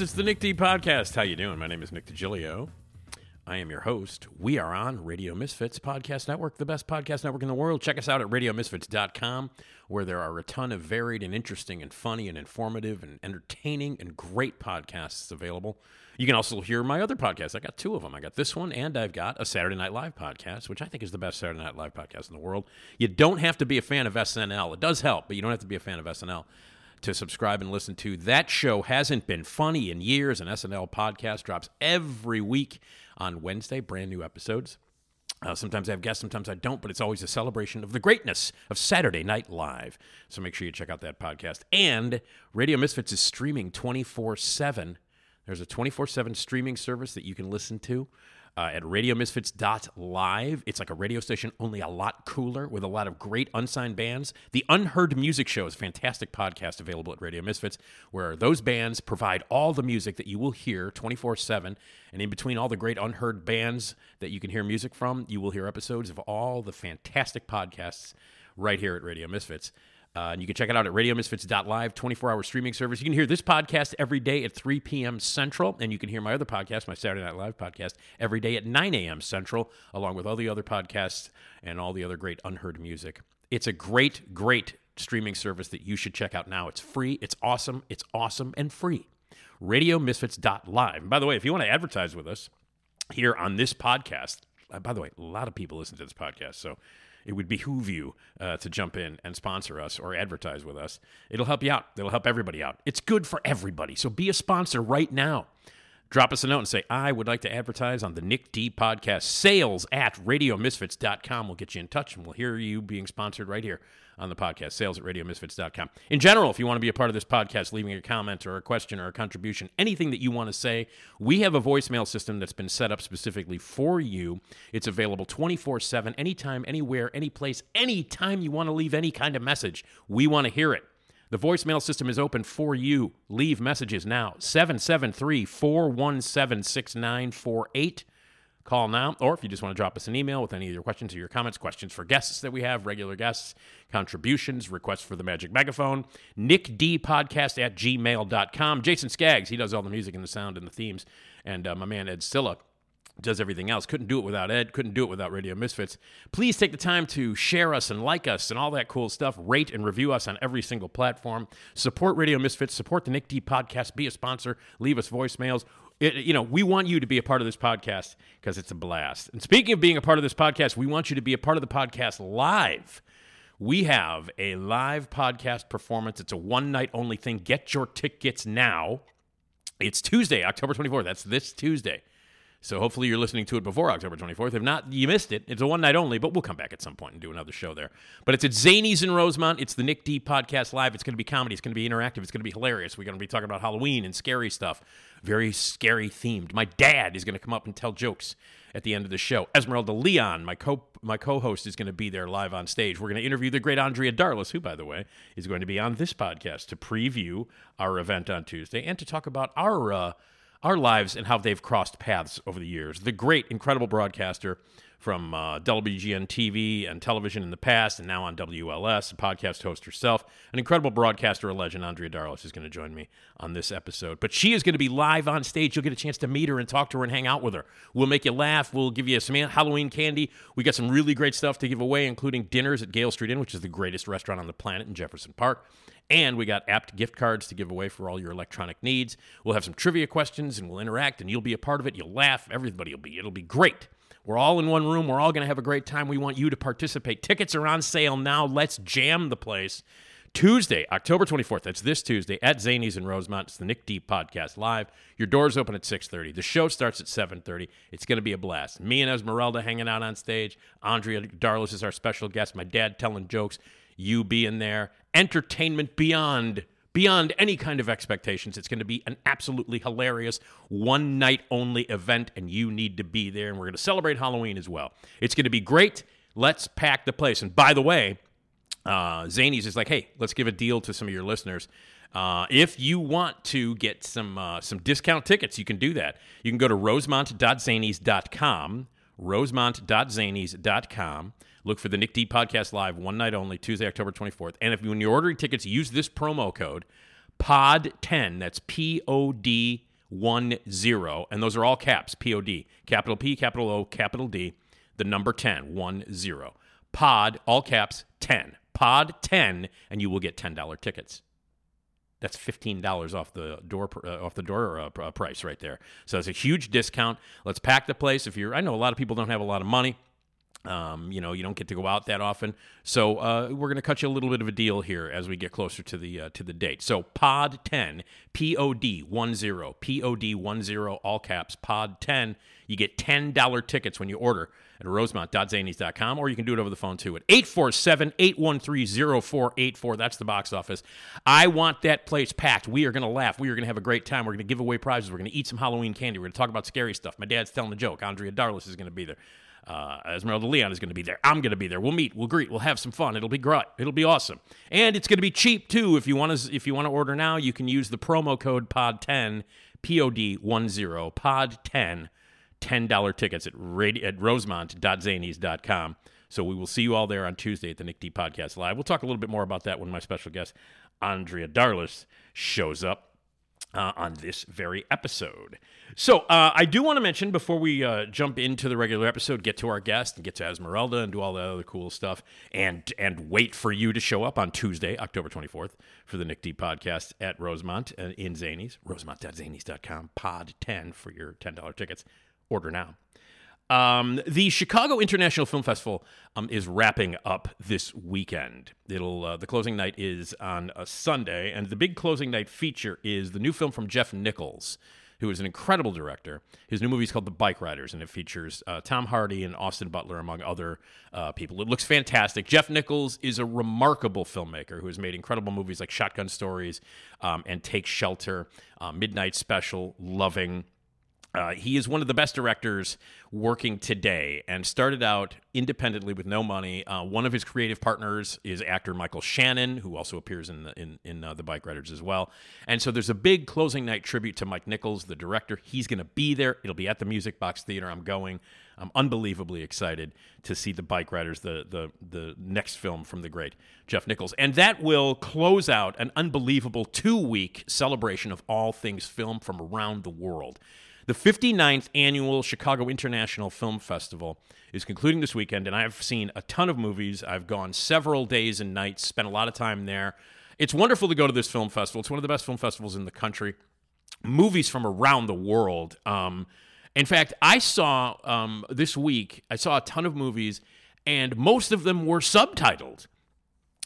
Is. It's the Nick D podcast. How you doing? My name is Nick DiGilio. I am your host. We are on Radio Misfits Podcast Network, the best podcast network in the world. Check us out at radiomisfits.com, where there are a ton of varied and interesting and funny and informative and entertaining and great podcasts available. You can also hear my other podcasts. I got two of them. I got this one, and I've got a Saturday Night Live podcast, which I think is the best Saturday Night Live podcast in the world. You don't have to be a fan of SNL. It does help, but you don't have to be a fan of SNL to subscribe and listen to. That show hasn't been funny in years. An SNL podcast drops every week on Wednesday, brand new episodes. Uh, sometimes I have guests, sometimes I don't, but it's always a celebration of the greatness of Saturday Night Live. So make sure you check out that podcast. And Radio Misfits is streaming 24 7. There's a 24 7 streaming service that you can listen to uh, at radiomisfits.live. It's like a radio station, only a lot cooler with a lot of great unsigned bands. The Unheard Music Show is a fantastic podcast available at Radio Misfits, where those bands provide all the music that you will hear 24 7. And in between all the great unheard bands that you can hear music from, you will hear episodes of all the fantastic podcasts right here at Radio Misfits. Uh, and you can check it out at radiomisfits.live, 24 hour streaming service. You can hear this podcast every day at 3 p.m. Central, and you can hear my other podcast, my Saturday Night Live podcast, every day at 9 a.m. Central, along with all the other podcasts and all the other great unheard music. It's a great, great streaming service that you should check out now. It's free, it's awesome, it's awesome, and free. Radiomisfits.live. And by the way, if you want to advertise with us here on this podcast, uh, by the way, a lot of people listen to this podcast, so it would behoove you uh, to jump in and sponsor us or advertise with us. It'll help you out. It'll help everybody out. It's good for everybody. So be a sponsor right now. Drop us a note and say, I would like to advertise on the Nick D podcast. Sales at radiomisfits.com will get you in touch and we'll hear you being sponsored right here on the podcast. Sales at radiomisfits.com. In general, if you want to be a part of this podcast, leaving a comment or a question or a contribution, anything that you want to say, we have a voicemail system that's been set up specifically for you. It's available 24 7, anytime, anywhere, any place, anytime you want to leave any kind of message. We want to hear it. The voicemail system is open for you. Leave messages now. 773 417 6948. Call now. Or if you just want to drop us an email with any of your questions or your comments, questions for guests that we have, regular guests, contributions, requests for the magic megaphone, nickdpodcast at gmail.com. Jason Skaggs, he does all the music and the sound and the themes. And uh, my man Ed Silla does everything else. Couldn't do it without Ed. Couldn't do it without Radio Misfits. Please take the time to share us and like us and all that cool stuff. Rate and review us on every single platform. Support Radio Misfits. Support the Nick D podcast. Be a sponsor. Leave us voicemails. It, you know, we want you to be a part of this podcast because it's a blast. And speaking of being a part of this podcast, we want you to be a part of the podcast live. We have a live podcast performance. It's a one night only thing. Get your tickets now. It's Tuesday, October 24th. That's this Tuesday. So hopefully you're listening to it before October 24th. If not, you missed it. It's a one night only, but we'll come back at some point and do another show there. But it's at Zanies in Rosemont. It's the Nick D Podcast Live. It's going to be comedy. It's going to be interactive. It's going to be hilarious. We're going to be talking about Halloween and scary stuff. Very scary themed. My dad is going to come up and tell jokes at the end of the show. Esmeralda Leon, my co my co-host, is going to be there live on stage. We're going to interview the great Andrea Darlas, who, by the way, is going to be on this podcast to preview our event on Tuesday and to talk about our uh, our lives and how they've crossed paths over the years. The great, incredible broadcaster from uh, WGN TV and television in the past, and now on WLS, a podcast host herself, an incredible broadcaster, a legend, Andrea Darlas, is going to join me on this episode. But she is going to be live on stage. You'll get a chance to meet her and talk to her and hang out with her. We'll make you laugh. We'll give you some Halloween candy. We got some really great stuff to give away, including dinners at Gale Street Inn, which is the greatest restaurant on the planet in Jefferson Park. And we got Abt gift cards to give away for all your electronic needs. We'll have some trivia questions and we'll interact and you'll be a part of it. You'll laugh. Everybody will be. It'll be great. We're all in one room. We're all going to have a great time. We want you to participate. Tickets are on sale now. Let's jam the place. Tuesday, October 24th. That's this Tuesday at Zanies in Rosemont. It's the Nick D Podcast live. Your doors open at 6:30. The show starts at 7:30. It's going to be a blast. Me and Esmeralda hanging out on stage. Andrea Darlas is our special guest. My dad telling jokes. You being there. Entertainment beyond beyond any kind of expectations. It's going to be an absolutely hilarious one night only event, and you need to be there. And we're going to celebrate Halloween as well. It's going to be great. Let's pack the place. And by the way, uh, Zanies is like, hey, let's give a deal to some of your listeners. Uh, if you want to get some uh, some discount tickets, you can do that. You can go to rosemont.zanies.com, rosemont.zanies.com. Look for the Nick D Podcast Live, one night only, Tuesday, October 24th. And if when you're ordering tickets, use this promo code POD10, that's P O D 1 0, and those are all caps, P O D, capital P, capital O, capital D, the number 10, 1 0. Pod, all caps, 10. Pod 10, and you will get $10 tickets. That's fifteen dollars off the door uh, off the door uh, uh, price right there. So it's a huge discount. Let's pack the place. If you're, I know a lot of people don't have a lot of money. Um, you know, you don't get to go out that often, so uh, we're going to cut you a little bit of a deal here as we get closer to the uh, to the date. So Pod ten, P O D one zero, P O D one zero, all caps. Pod ten. You get ten dollar tickets when you order at rosemont.zanies.com, or you can do it over the phone too at 847 813 0484. That's the box office. I want that place packed. We are going to laugh. We are going to have a great time. We're going to give away prizes. We're going to eat some Halloween candy. We're going to talk about scary stuff. My dad's telling a joke. Andrea Darlas is going to be there. Uh, Esmeralda Leon is going to be there. I'm going to be there. We'll meet. We'll greet. We'll have some fun. It'll be great. It'll be awesome. And it's going to be cheap too. If you want to, if you want to order now, you can use the promo code POD10, P O D 10, POD10, $10 tickets at, radi- at rosemont.zanies.com. So we will see you all there on Tuesday at the Nick D Podcast Live. We'll talk a little bit more about that when my special guest, Andrea Darlas, shows up uh, on this very episode. So uh, I do want to mention before we uh, jump into the regular episode, get to our guest and get to Esmeralda and do all the other cool stuff, and and wait for you to show up on Tuesday, October twenty fourth, for the Nick D podcast at Rosemont uh, in Zanies, rosemont.zanies.com, pod ten for your ten dollar tickets. Order now. Um, the Chicago International Film Festival um, is wrapping up this weekend. It'll uh, the closing night is on a Sunday, and the big closing night feature is the new film from Jeff Nichols, who is an incredible director. His new movie is called The Bike Riders, and it features uh, Tom Hardy and Austin Butler, among other uh, people. It looks fantastic. Jeff Nichols is a remarkable filmmaker who has made incredible movies like Shotgun Stories um, and Take Shelter, uh, Midnight Special, Loving. Uh, he is one of the best directors working today and started out independently with no money. Uh, one of his creative partners is actor Michael Shannon, who also appears in the, in, in uh, the Bike Riders as well. And so there's a big closing night tribute to Mike Nichols, the director. He's going to be there. It'll be at the Music Box Theater. I'm going. I'm unbelievably excited to see the Bike Riders, the the the next film from the great Jeff Nichols, and that will close out an unbelievable two week celebration of all things film from around the world. The 59th annual Chicago International Film Festival is concluding this weekend, and I've seen a ton of movies. I've gone several days and nights, spent a lot of time there. It's wonderful to go to this film festival. It's one of the best film festivals in the country. Movies from around the world. Um, in fact, I saw um, this week, I saw a ton of movies, and most of them were subtitled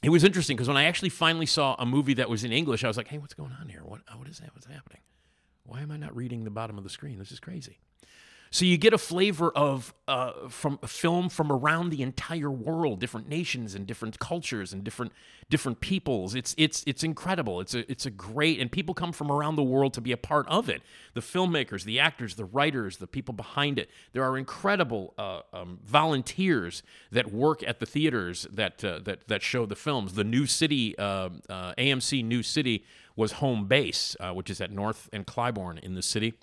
it was interesting because when I actually finally saw a movie that was in English, I was like, "Hey, what's going on here? What what is that? What's happening? Why am I not reading the bottom of the screen? This is crazy." So you get a flavor of uh, from film from around the entire world, different nations and different cultures and different different peoples. It's it's it's incredible. It's a it's a great and people come from around the world to be a part of it. The filmmakers, the actors, the writers, the people behind it. There are incredible uh, um, volunteers that work at the theaters that uh, that that show the films. The New City uh, uh, AMC New City was home base, uh, which is at North and Clybourn in the city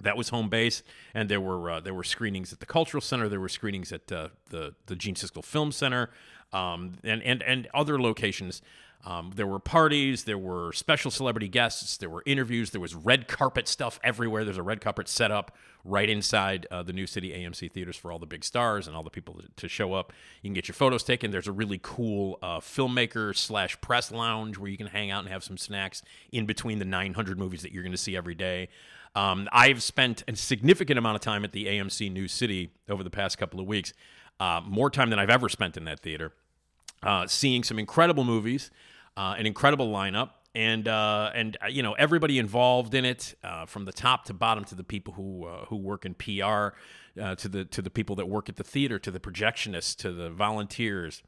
that was home base, and there were uh, there were screenings at the Cultural Center. There were screenings at uh, the the Gene Siskel Film Center, um, and and and other locations. Um, there were parties, there were special celebrity guests, there were interviews, there was red carpet stuff everywhere. There's a red carpet set up right inside uh, the New City AMC theaters for all the big stars and all the people to, show up. You can get your photos taken. There's a really cool uh, filmmaker slash press lounge where you can hang out and have some snacks in between the 900 movies that you're going to see every day. Um, I've spent a significant amount of time at the AMC New City over the past couple of weeks, uh, more time than I've ever spent in that theater, uh, seeing some incredible movies, uh, an incredible lineup, and uh, and uh, you know everybody involved in it, uh, from the top to bottom, to the people who who work in PR, to the to the people that work at the theater, to the projectionists, to the volunteers,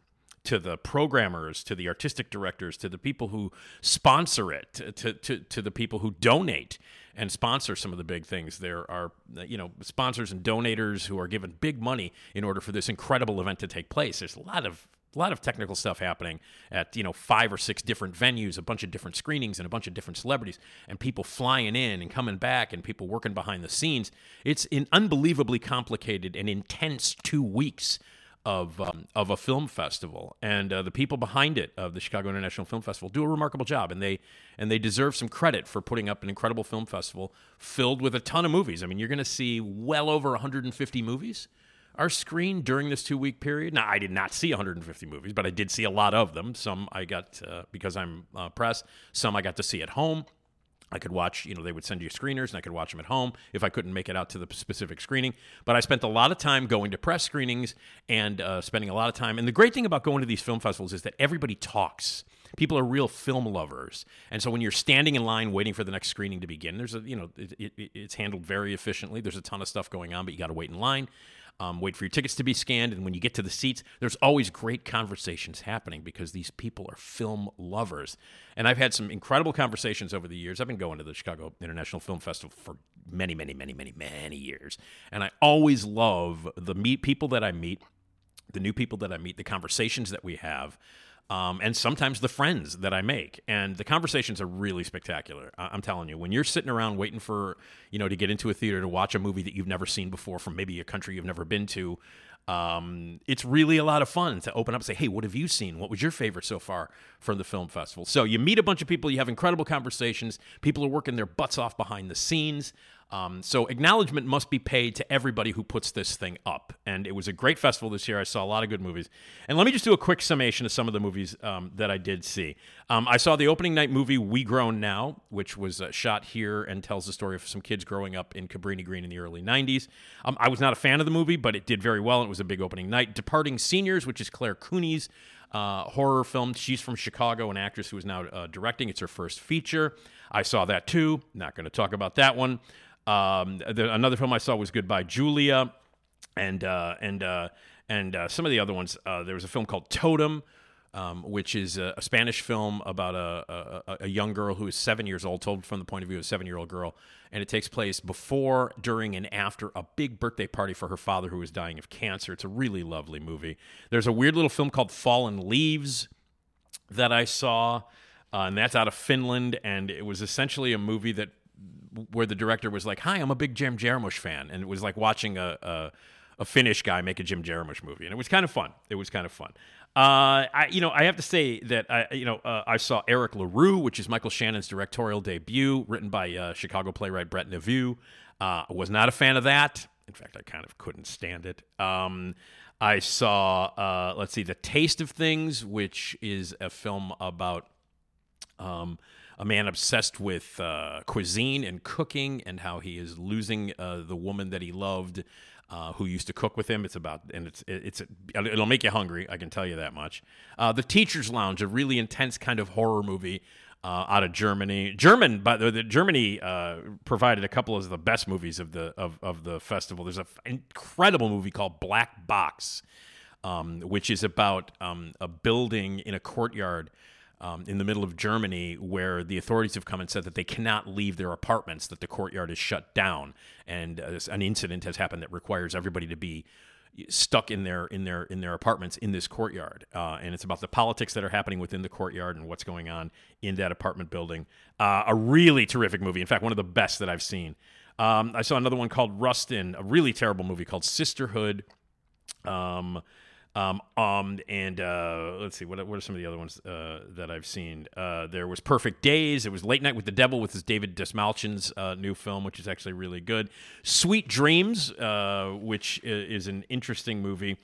to the programmers, to the artistic directors, to the people who sponsor it, to, to, to the people who donate and sponsor some of the big things. There are, you know, sponsors and donators who are given big money in order for this incredible event to take place. There's a lot of a lot of technical stuff happening at you know five or six different venues, a bunch of different screenings, and a bunch of different celebrities, and people flying in and coming back, and people working behind the scenes. It's an unbelievably complicated and intense two weeks of um, of a film festival, and uh, the people behind it of the Chicago International Film Festival do a remarkable job, and they and they deserve some credit for putting up an incredible film festival filled with a ton of movies. I mean, you're going to see well over 150 movies are screened during this two week period. Now, I did not see 150 movies, but I did see a lot of them. Some I got uh, because I'm uh, press. Some I got to see at home. I could watch, you know, they would send you screeners and I could watch them at home if I couldn't make it out to the specific screening. But I spent a lot of time going to press screenings and uh, spending a lot of time. And the great thing about going to these film festivals is that everybody talks. People are real film lovers. And so when you're standing in line waiting for the next screening to begin, there's a, you know, it, it, it's handled very efficiently. There's a ton of stuff going on, but you got to wait in line um, wait for your tickets to be scanned, and when you get to the seats, there's always great conversations happening because these people are film lovers. And I've had some incredible conversations over the years. I've been going to the Chicago International Film Festival for many, many, many, many, many years, and I always love the meet people that I meet, the new people that I meet, the conversations that we have um, and sometimes the friends that I make. And the conversations are really spectacular. I- I'm telling you, when you're sitting around waiting for, you know, to get into a theater to watch a movie that you've never seen before from maybe a country you've never been to, um, it's really a lot of fun to open up and say, hey, what have you seen? What was your favorite so far from the film festival? So you meet a bunch of people, you have incredible conversations. People are working their butts off behind the scenes. Um, so acknowledgement must be paid to everybody who puts this thing up. And it was a great festival this year. I saw a lot of good movies. And let me just do a quick summation of some of the movies um, that I did see. Um, I saw the opening night movie We Grown Now, which was uh, shot here and tells the story of some kids growing up in Cabrini Green in the early 90s. Um, I was not a fan of the movie, but it did very well. It was a big opening night. Departing Seniors, which is Clare Cooney's uh, horror film. She's from Chicago, an actress who is now uh, directing. It's her first feature. I saw that too. Not going to talk about that one. Um, the, another film I saw was Goodbye Julia, and uh, and uh, and uh, some of the other ones. Uh, there was a film called Totem, um, which is a, a Spanish film about a, a, a young girl who is seven years old, told from the point of view of a seven-year-old girl, and it takes place before, during, and after a big birthday party for her father who is dying of cancer. It's a really lovely movie. There's a weird little film called Fallen Leaves that I saw. Uh, and that's out of Finland, and it was essentially a movie that where the director was like, "Hi, I'm a big Jim Jarmusch fan," and it was like watching a, a a Finnish guy make a Jim Jarmusch movie, and it was kind of fun. It was kind of fun. Uh, I, you know, I have to say that I, you know, uh, I saw Eric LaRue, which is Michael Shannon's directorial debut, written by uh, Chicago playwright Brett Neveu. Uh, I was not a fan of that. In fact, I kind of couldn't stand it. Um, I saw, uh, let's see, The Taste of Things, which is a film about um, a man obsessed with uh, cuisine and cooking and how he is losing uh, the woman that he loved. Uh, who used to cook with him? It's about and it's it's it'll make you hungry. I can tell you that much. Uh, the Teacher's Lounge, a really intense kind of horror movie uh, out of Germany. German, but the, the Germany uh, provided a couple of the best movies of the of, of the festival. There's an incredible movie called Black Box, um, which is about um, a building in a courtyard um, in the middle of Germany where the authorities have come and said that they cannot leave their apartments, that the courtyard is shut down, and uh, an incident has happened that requires everybody to be stuck in their in their in their apartments in this courtyard. Uh, and it's about the politics that are happening within the courtyard and what's going on in that apartment building. Uh, a really terrific movie. In fact one of the best that i've seen. Um, i saw another one called rustin a really terrible movie called sisterhood. Um, um, um, and uh, let's see, what, what are some of the other ones uh, that I've seen? Uh, there was Perfect Days. It was Late Night with the Devil, with his David Dastmalchian's uh, new film, which is actually really good. Sweet Dreams, uh, which is an interesting movie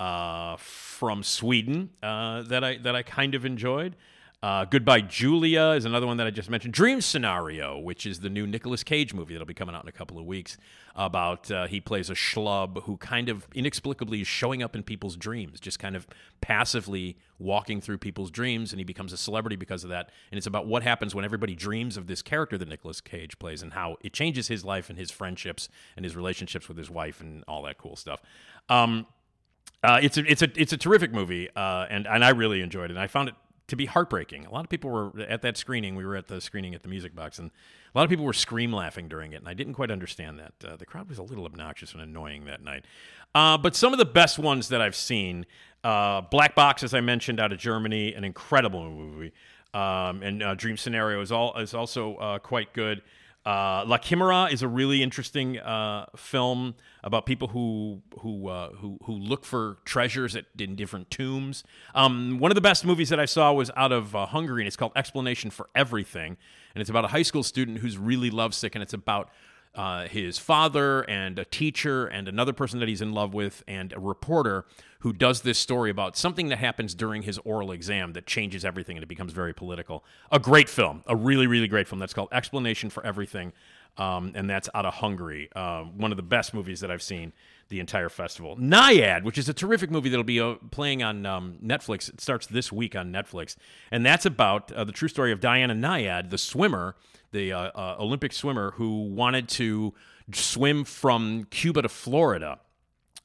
uh, from Sweden that I that I kind of enjoyed. Uh, Goodbye Julia is another one that I just mentioned. Dream Scenario, which is the new Nicolas Cage movie that'll be coming out in a couple of weeks. About uh, he plays a schlub who kind of inexplicably is showing up in people's dreams, just kind of passively walking through people's dreams, and he becomes a celebrity because of that. And it's about what happens when everybody dreams of this character that Nicolas Cage plays, and how it changes his life and his friendships and his relationships with his wife and all that cool stuff. Um, uh, it's a it's a it's a terrific movie, uh, and and I really enjoyed it. And I found it to be heartbreaking. A lot of people were at that screening. We were at the screening at the Music Box, and a lot of people were scream laughing during it, and I didn't quite understand that. Uh, the crowd was a little obnoxious and annoying that night. Uh, but some of the best ones that I've seen, uh, Black Box, as I mentioned, out of Germany, an incredible movie, um, and uh, Dream Scenario is all is also uh, quite good. Uh, La Chimera is a really interesting uh, film about people who who uh, who who look for treasures at, in different tombs. Um, one of the best movies that I saw was out of uh, Hungary, and it's called Explanation for Everything, and it's about a high school student who's really lovesick, and it's about uh, his father and a teacher and another person that he's in love with and a reporter who does this story about something that happens during his oral exam that changes everything and it becomes very political. A great film, a really, really great film. That's called Explanation for Everything, um, and that's out of Hungary. Uh, one of the best movies that I've seen the entire festival. Nyad, which is a terrific movie that'll be uh, playing on um, Netflix. It starts this week on Netflix, and that's about uh, the true story of Diana Nyad, the swimmer, the uh, uh, Olympic swimmer who wanted to swim from Cuba to Florida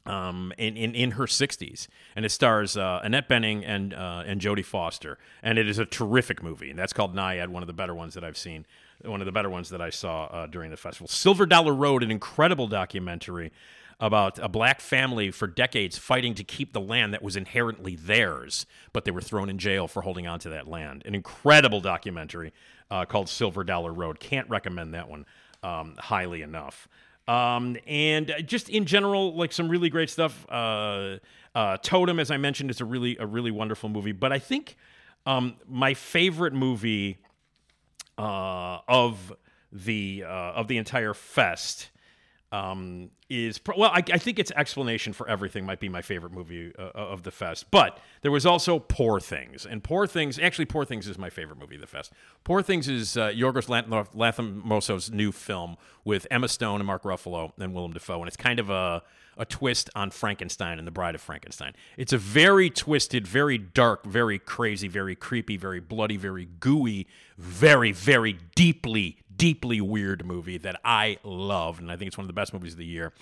um, in, in, in her 60s. And it stars uh, Annette Bening and, uh, and Jodie Foster. And it is a terrific movie. And that's called Nyad, one of the better ones that I've seen, one of the better ones that I saw uh, during the festival. Silver Dollar Road, an incredible documentary about a black family for decades fighting to keep the land that was inherently theirs, but they were thrown in jail for holding on to that land. An incredible documentary uh, called Silver Dollar Road. Can't recommend that one um, highly enough. Um, and just in general, like some really great stuff. Uh, uh, Totem, as I mentioned, is a really a really wonderful movie. But I think um, my favorite movie uh, of the uh, of the entire fest um, is pro- well, I, I think its explanation for everything might be my favorite movie uh, of the fest. But there was also Poor Things, and Poor Things actually Poor Things is my favorite movie of the fest. Poor Things is uh, Yorgos Lanth- Lanthimos's new film with Emma Stone and Mark Ruffalo and Willem Dafoe, and it's kind of a a twist on Frankenstein and the Bride of Frankenstein. It's a very twisted, very dark, very crazy, very creepy, very bloody, very gooey, very, very deeply, deeply weird movie that I love, and I think it's one of the best movies of the year.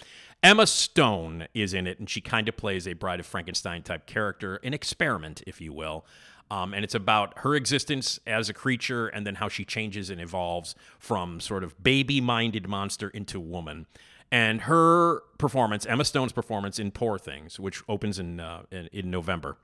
Emma Stone is in it, and she kind of plays a Bride of Frankenstein type character, an experiment, if you will. Um, and it's about her existence as a creature and then how she changes and evolves from sort of baby minded monster into woman and her performance, Emma Stone's performance in Poor Things, which opens in uh, in, in, November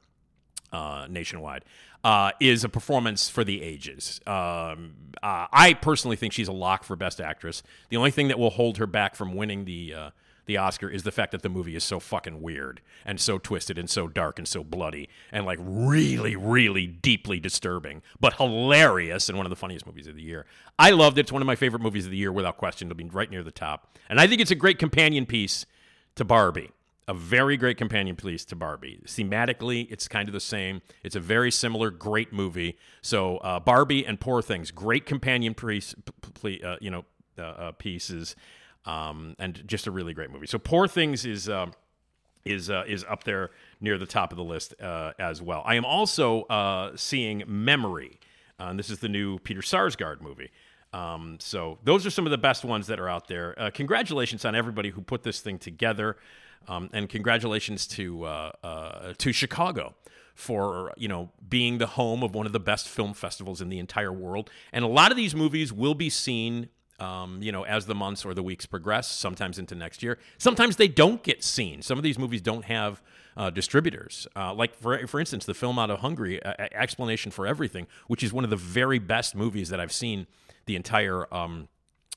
uh, nationwide, uh, is a performance for the ages. Um, uh, I personally think she's a lock for Best Actress. The only thing that will hold her back from winning the uh, the Oscar is the fact that the movie is so fucking weird and so twisted and so dark and so bloody and like really, really deeply disturbing, but hilarious and one of the funniest movies of the year. I loved it. It's one of my favorite movies of the year without question. It'll be right near the top. And I think it's a great companion piece to Barbie. A very great companion piece to Barbie. Thematically, it's kind of the same. It's a very similar, great movie. So, uh, Barbie and Poor Things, great companion piece, p- p- uh, you know, uh, uh pieces um, and just a really great movie. So Poor Things is uh, is uh, is up there near the top of the list uh, as well. I am also seeing Memory, and this is the new Peter Sarsgaard movie. Um, so those are some of the best ones that are out there. Congratulations on everybody who put this thing together, um, and congratulations to to Chicago for you know being the home of one of the best film festivals in the entire world. And a lot of these movies will be seen um, you know, as the months or the weeks progress, sometimes into next year. Sometimes they don't get seen. Some of these movies don't have uh, distributors. Uh, like, for, for instance, the film out of Hungary, uh, Explanation for Everything, which is one of the very best movies that I've seen the entire, um,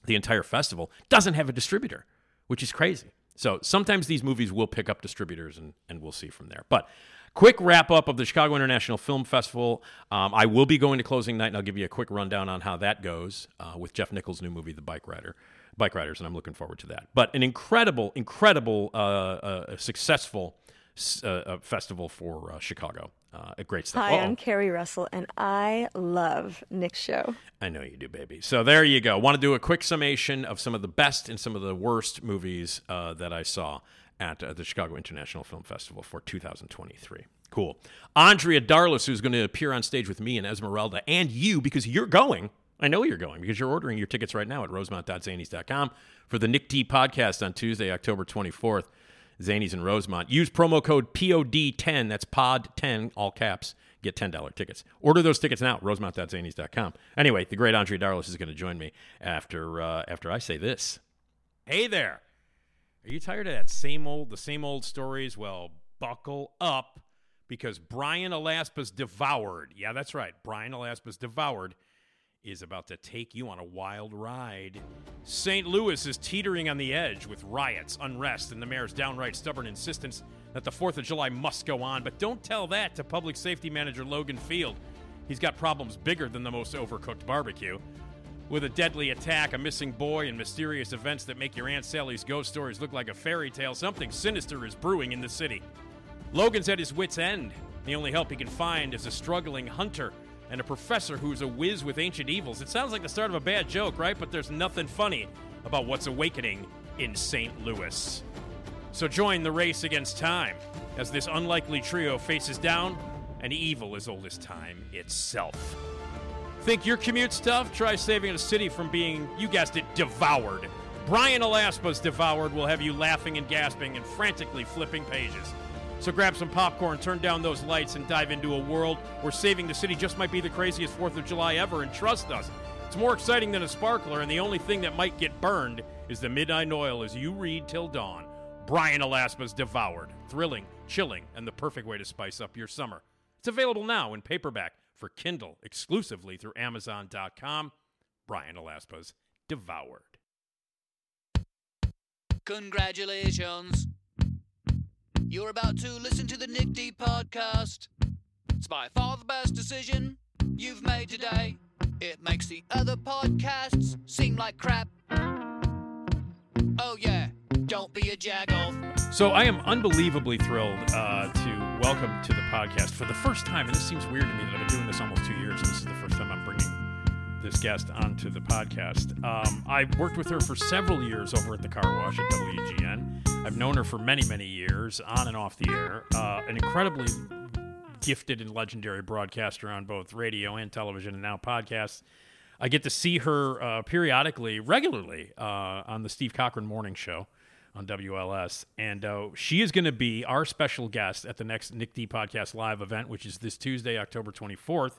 the entire festival, doesn't have a distributor, which is crazy. So sometimes these movies will pick up distributors, and, and we'll see from there. But Quick wrap up of the Chicago International Film Festival. Um, I will be going to closing night, and I'll give you a quick rundown on how that goes uh, with Jeff Nichols' new movie, The Bike Rider. Bike Riders, and I'm looking forward to that. But an incredible, incredible, uh, uh, successful uh, uh, festival for uh, Chicago. Uh, great stuff. Hi, Uh-oh. I'm Carrie Russell, and I love Nick's show. I know you do, baby. So there you go. Want to do a quick summation of some of the best and some of the worst movies uh, that I saw at uh, the Chicago International Film Festival for 2023. Cool. Andrea Darlas, who's going to appear on stage with me and Esmeralda and you because you're going. I know you're going because you're ordering your tickets right now at rosemont.zanies.com for the Nick D podcast on Tuesday, October 24th. Zanies in Rosemont. Use promo code POD10. That's POD10, all caps. Get $10 tickets. Order those tickets now rosemont.zanies.com. Anyway, the great Andre Darlas is going to join me after uh, after I say this. Hey there. Are you tired of that same old, the same old stories? Well, buckle up because Brian Alaspa's Devoured. Yeah, that's right. Brian Alaspa's Devoured is about to take you on a wild ride. St. Louis is teetering on the edge with riots, unrest, and the mayor's downright stubborn insistence that the 4th of July must go on. But don't tell that to public safety manager Logan Field. He's got problems bigger than the most overcooked barbecue. With a deadly attack, a missing boy, and mysterious events that make your Aunt Sally's ghost stories look like a fairy tale, something sinister is brewing in the city. Logan's at his wits' end. The only help he can find is a struggling hunter and a professor who's a whiz with ancient evils. It sounds like the start of a bad joke, right? But there's nothing funny about what's awakening in St. Louis. So join the race against time as this unlikely trio faces down an evil as old as time itself. Think your commute's tough? Try saving a city from being, you guessed it, devoured. Brian Alaspa's Devoured will have you laughing and gasping and frantically flipping pages. So grab some popcorn, turn down those lights, and dive into a world where saving the city just might be the craziest 4th of July ever. And trust us, it's more exciting than a sparkler, and the only thing that might get burned is the midnight oil as you read till dawn. Brian Alaspa's Devoured. Thrilling, chilling, and the perfect way to spice up your summer. It's available now in paperback for Kindle exclusively through Amazon.com. Brian Alaspa's Devoured. Congratulations. You're about to listen to the Nick D podcast. It's by far the best decision you've made today. It makes the other podcasts seem like crap. Oh, yeah, don't be a jagoff. So I am unbelievably thrilled uh, to welcome to the podcast for the first time, and this seems weird to me that I've been doing this almost two years, and this is the first time this guest onto the podcast. Um, I've worked with her for several years over at the car wash at WGN. I've known her for many, many years, on and off the air. Uh, an incredibly gifted and legendary broadcaster on both radio and television, and now podcasts. I get to see her uh, periodically, regularly, uh, on the Steve Cochran Morning Show on WLS. And uh, she is going to be our special guest at the next Nick D Podcast Live event, which is this Tuesday, October 24th,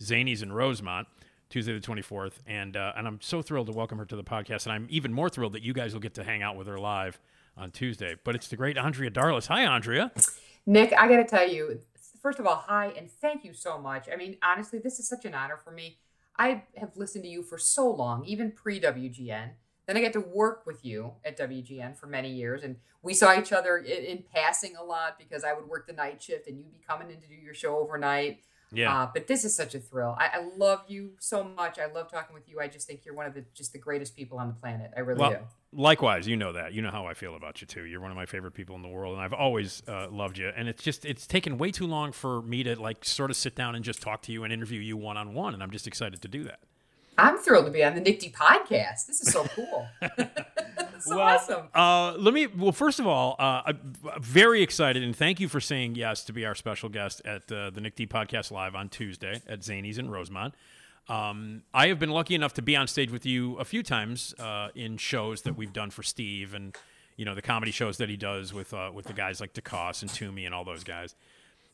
Zanies in Rosemont, Tuesday the 24th. And, uh, and I'm so thrilled to welcome her to the podcast. And I'm even more thrilled that you guys will get to hang out with her live on Tuesday. But it's the great Andrea Darlas. Hi, Andrea. Nick, I got to tell you, first of all, hi, and thank you so much. I mean, honestly, this is such an honor for me. I have listened to you for so long, even pre WGN. Then I got to work with you at WGN for many years, and we saw each other in, in passing a lot because I would work the night shift and you'd be coming in to do your show overnight. Yeah. Uh, but this is such a thrill. I, I love you so much. I love talking with you. I just think you're one of the just the greatest people on the planet. I really Well, do. likewise, you know that. You know how I feel about you too. You're one of my favorite people in the world, and I've always uh, loved you. And it's just it's taken way too long for me to like sort of sit down and just talk to you and interview you one on one, and I'm just excited to do that. I'm thrilled to be on the Nick D podcast. This is so cool. so awesome. Uh, let me. Well, first of all, uh, I'm very excited, and thank you for saying yes to be our special guest at uh, the Nick D Podcast Live on Tuesday at Zanies in Rosemont. Um, I have been lucky enough to be on stage with you a few times uh, in shows that we've done for Steve, and you know the comedy shows that he does with uh, with the guys like DeCoste and Toomey and all those guys.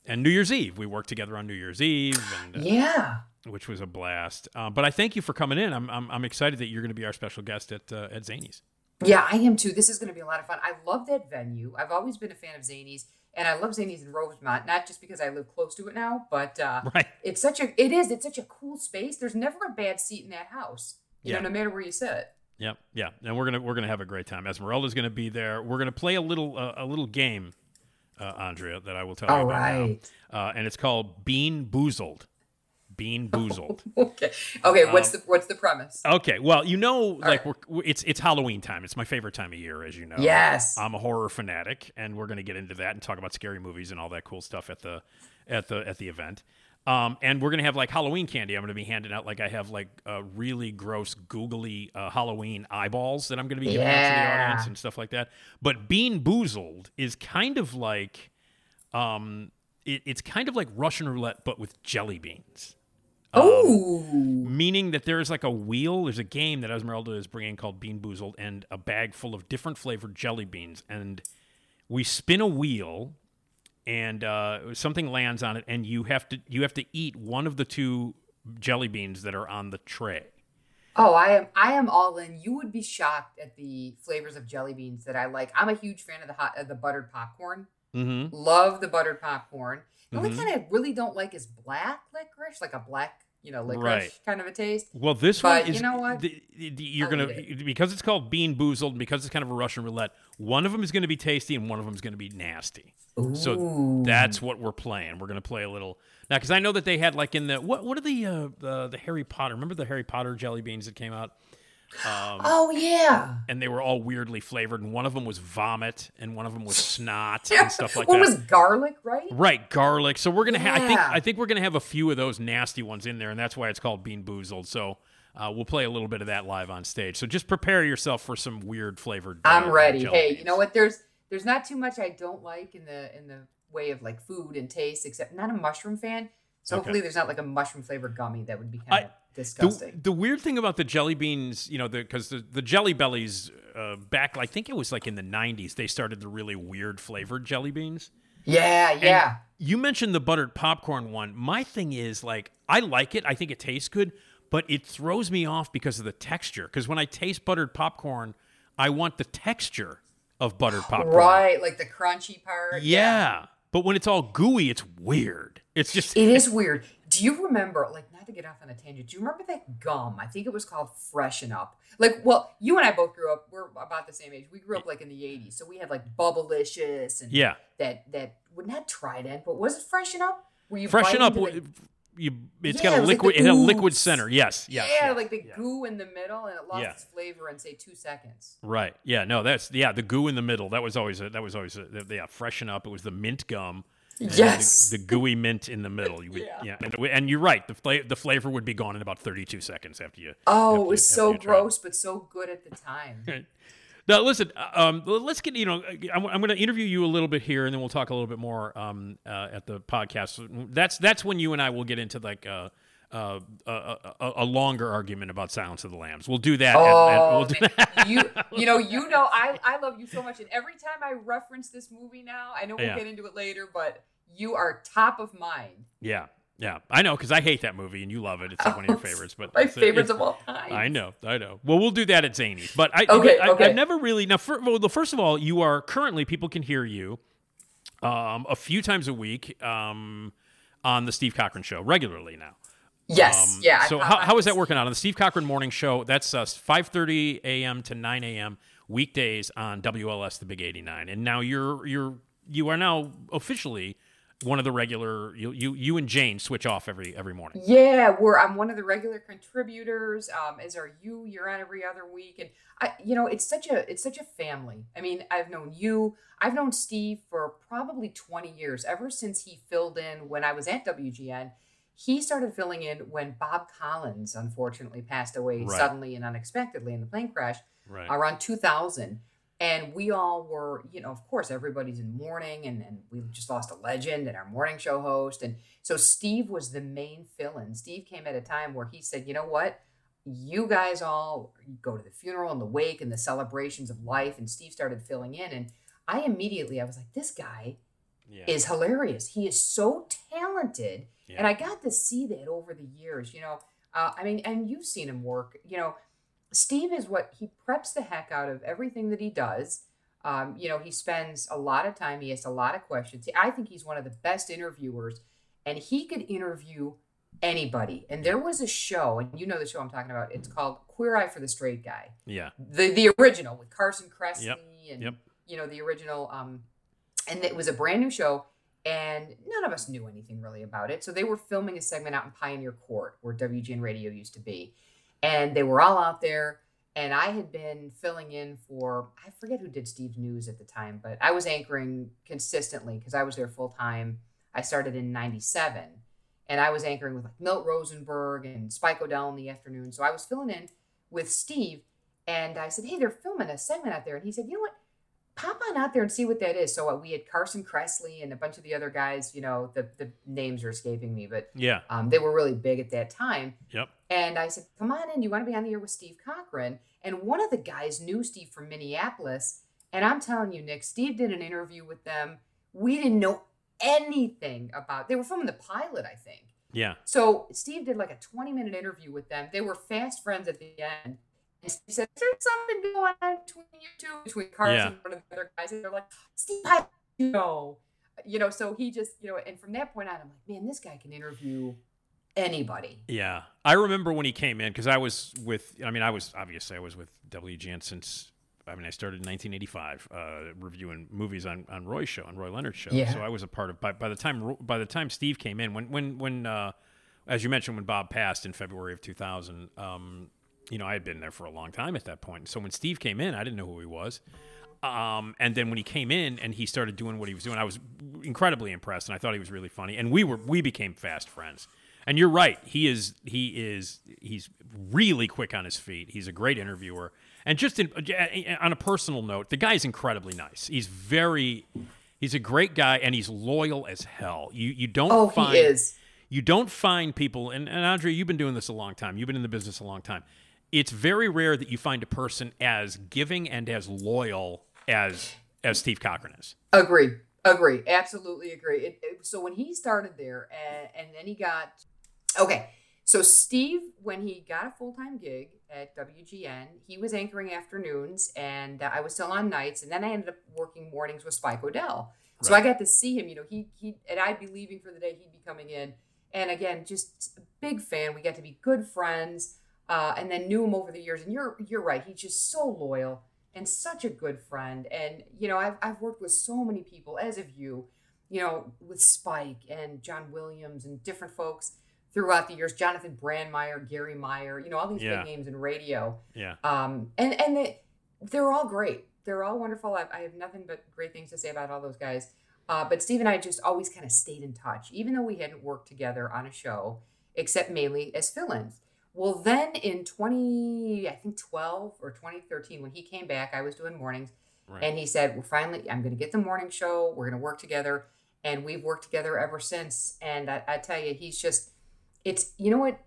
And New Year's Eve, we worked together on New Year's Eve, and, uh, Yeah. which was a blast. Uh, but I thank you for coming in. I'm, I'm, I'm excited that you're going to be our special guest at uh, at Zanies. Yeah, I am too. This is going to be a lot of fun. I love that venue. I've always been a fan of Zanies, and I love Zanies in Rosemont, not just because I live close to it now, but uh, Right. it's such a it is it's such a cool space. There's never a bad seat in that house. You Yeah. know, no matter where you sit. Yep, yeah, and we're gonna we're gonna have a great time. Esmeralda's gonna be there. We're gonna play a little uh, a little game, uh, Andrea, that I will tell you about right. now, uh, and it's called Bean Boozled. Bean Boozled. Okay. Okay. Um, What's the what's the premise? okay, well, you know, like right. we're, it's it's Halloween time. It's my favorite time of year, as you know. Yes. I'm a horror fanatic, and we're gonna get into that and talk about scary movies and all that cool stuff at the at the at the event. Um, and we're gonna have like Halloween candy. I'm gonna be handing out like I have like uh, really gross googly uh, Halloween eyeballs that I'm gonna be giving out to the audience and stuff like that. But Bean Boozled is kind of like, um, it, it's kind of like Russian roulette, but with jelly beans. Oh, Meaning that there's like a wheel. There's a game that Esmeralda is bringing called Bean Boozled, and a bag full of different flavored jelly beans. And we spin a wheel, and uh, something lands on it, and you have to you have to eat one of the two jelly beans that are on the tray. oh, I am. I am all in. You would be shocked at the flavors of jelly beans that I like. I'm a huge fan of the hot, of the buttered popcorn. Mm-hmm. Love the buttered popcorn. The only Mhm. kind I really don't like is black licorice, like a black, you know, licorice Right. kind of a taste. Well, this But one is you know what? the- the- the- you're I'll gonna because it's called Bean Boozled, and because it's kind of a Russian roulette. One of them is going to be tasty, and one of them is going to be nasty. So that's what we're playing. We're going to play a little now because I know that they had like in the what what are the uh, the the Harry Potter? Remember the Harry Potter jelly beans that came out? Um, Oh yeah. and they were all weirdly flavored, and one of them was vomit, and one of them was snot and stuff like One that. was garlic, right? Right, garlic. So we're gonna have. I think I think we're gonna have a few of those nasty ones in there, and that's why it's called Bean Boozled. So uh, we'll play a little bit of that live on stage. So just prepare yourself for some weird flavored. uh, I'm ready. Hey, you know what? There's there's not too much I don't like in the in the way of like food and taste, except not a mushroom fan. So Okay. hopefully there's not like a mushroom flavored gummy that would be I- kind of The, disgusting. the weird thing about the jelly beans, you know, because the, the, jelly bellies uh, back, I think it was like in the 90s, they started the really weird flavored jelly beans. yeah, And yeah. You mentioned the buttered popcorn one. My thing is like I like it. I think it tastes good, but it throws me off because of the texture. Because when I taste buttered popcorn, I want the texture of buttered popcorn. Right, like the crunchy part. Yeah. But when it's all gooey, it's weird. It's just It is weird. Do you remember, like, not to get off on a tangent, do you remember that gum? I think it was called Freshen Up. Like, well, you and I both grew up, we're about the same age. We grew up like in the 80s. So we had like Bubblicious and Yeah. that, that, well, not Trident, but was it Freshen Up? Where you Freshen up. the- You, it's Yeah, got a like liquid. the it had a liquid center. Yes. yes yeah, yes, like the yeah. goo in the middle, and it lost Yeah. its flavor in say two seconds. Right. Yeah. No. That's yeah. The goo in the middle. That was always a, that was always a, yeah. Freshen up. It was the mint gum. Yes. The, the gooey mint in the middle. Would, yeah. Yeah. And, and you're right. The fla- the flavor would be gone in about 32 seconds after you. Oh, after it was so after you tried it. gross, but so good at the time. Now, listen. Um, let's get you know. I'm, I'm going to interview you a little bit here, and then we'll talk a little bit more um, uh, at the podcast. That's that's when you and I will get into like uh, uh, a, a, a longer argument about Silence of the Lambs. We'll do that. at- at- Oh, we'll do that. you you know you know I I love you so much, and every time I reference this movie now, I know we'll Yeah. get into it later, but you are top of mind. Yeah, yeah, I know because I hate that movie and you love it. It's like one of your favorites, but My favorites it- of all time. I know, I know. Well, we'll do that at Zanies, but I, Okay, I, okay. I've never really now. For, well, first of all, you are currently people can hear you um, a few times a week um, on the Steve Cochran Show regularly now. Yes, Um, yeah. So how, how is that working out on the Steve Cochran Morning Show? That's uh, 5:30 a.m. to 9 a.m. weekdays on WLS the Big 89. And now you're you're you are now officially one of the regular. You you you and Jane switch off every every morning. Yeah, we're I'm one of the regular contributors. Um, as are you. You're on every other week, and I, you know, it's such a it's such a family. I mean, I've known you. I've known Steve for probably 20 years, ever since he filled in when I was at WGN. He started filling in when Bob Collins unfortunately passed away Right. suddenly and unexpectedly in the plane crash Right. around 2000 and we all were you know of course everybody's in mourning and, and we just lost a legend and our morning show host. And so steve was the main fill-in. Steve came at a time where he said you know what? You guys all go to the funeral and the wake and the celebrations of life. And steve started filling in. And i immediately i was like this guy Yeah. is hilarious he is so talented Yeah. and i got to see that over the years you know uh, i mean and you've seen him work you know Steve is what he preps the heck out of everything that he does. Um, you know, he spends a lot of time, he asks a lot of questions. I think he's one of the best interviewers, and he could interview anybody. And there was a show, and you know the show I'm talking about. It's called Queer Eye for the Straight Guy, yeah. the the original with Carson Kressley Yep, and yep. you know the original. Um, and it was a brand new show, and none of us knew anything really about it. So they were filming a segment out in Pioneer Court, where WGN Radio used to be, and they were all out there. And I had been filling in for I forget who did Steve's news at the time, but I was anchoring consistently because I was there full time I started in '97, and I was anchoring with like Milt Rosenberg and Spike O'Dell in the afternoon. So I was filling in with Steve, and I said, "Hey, they're filming a segment out there," and he said, "You know what? Pop on out there and see what that is." So uh, we had Carson Kressley and a bunch of the other guys. You know, the the names are escaping me, but Yeah. um, they were really big at that time. Yep. And I said, "Come on in. You want to be on the air with Steve Cochran?" And one of the guys knew Steve from Minneapolis. And I'm telling you, Nick, Steve did an interview with them. We didn't know anything about. They were filming the pilot, I think. Yeah. So Steve did like a 20 minute interview with them. They were fast friends at the end. And Steve said, Is something going on between you two, between Carson Yeah. and one of the other guys? And they're like, Steve, I you know. You know, so he just, you know, and from that point on, I'm like, man, this guy can interview anybody. Yeah, I remember when he came in because I was with. I mean, I was obviously I was with WGN since. I mean, I started in 1985 uh, reviewing movies on, on Roy's show, on Roy Leonard's show. Yeah. So I was a part of. By, by the time by the time Steve came in, when when when uh, as you mentioned, when Bob passed in February of 2000, um, you know, I had been there for a long time at that point. So when Steve came in, I didn't know who he was. Um, and then when he came in and he started doing what he was doing, I was incredibly impressed, and I thought he was really funny. And we were we became fast friends. And you're right, he is he is he's really quick on his feet. He's a great interviewer, and just in, on a personal note, the guy's incredibly nice. He's very he's a great guy, and he's loyal as hell. You you don't Oh, find he is. you don't find people and, and andre you've been doing this a long time you've been in the business a long time it's very rare that you find a person as giving and as loyal as as steve cochran is Agree. Agree. Absolutely agree. It, it- so when he started there and, and then he got, okay. So Steve, when he got a full-time gig at WGN, he was anchoring afternoons and uh, I was still on nights. And then I ended up working mornings with Spike O'Dell. So I got to see him, you know, he, he, and I'd be leaving for the day. He'd be coming in. And again, just a big fan. We got to be good friends. Uh, and then knew him over the years. And you're, you're right. He's just so loyal and such a good friend. And, you know, I've, I've worked with so many people, as of you, you know, with Spike and John Williams and different folks throughout the years, Jonathon Brandmeier, Garry Meier, you know, all these Yeah. big names in radio. yeah Um, and, and they, they're all great. They're all wonderful. I, I have nothing but great things to say about all those guys. Uh, but Steve and I just always kind of stayed in touch, even though we hadn't worked together on a show, except mainly as fill-ins. Well, then in 20, I think 12 or 2013, when he came back, I was doing mornings, right and he said, "We're finally, I'm going to get the morning show. We're going to work together." And we've worked together ever since. And I, I tell you, he's just, it's, you know what?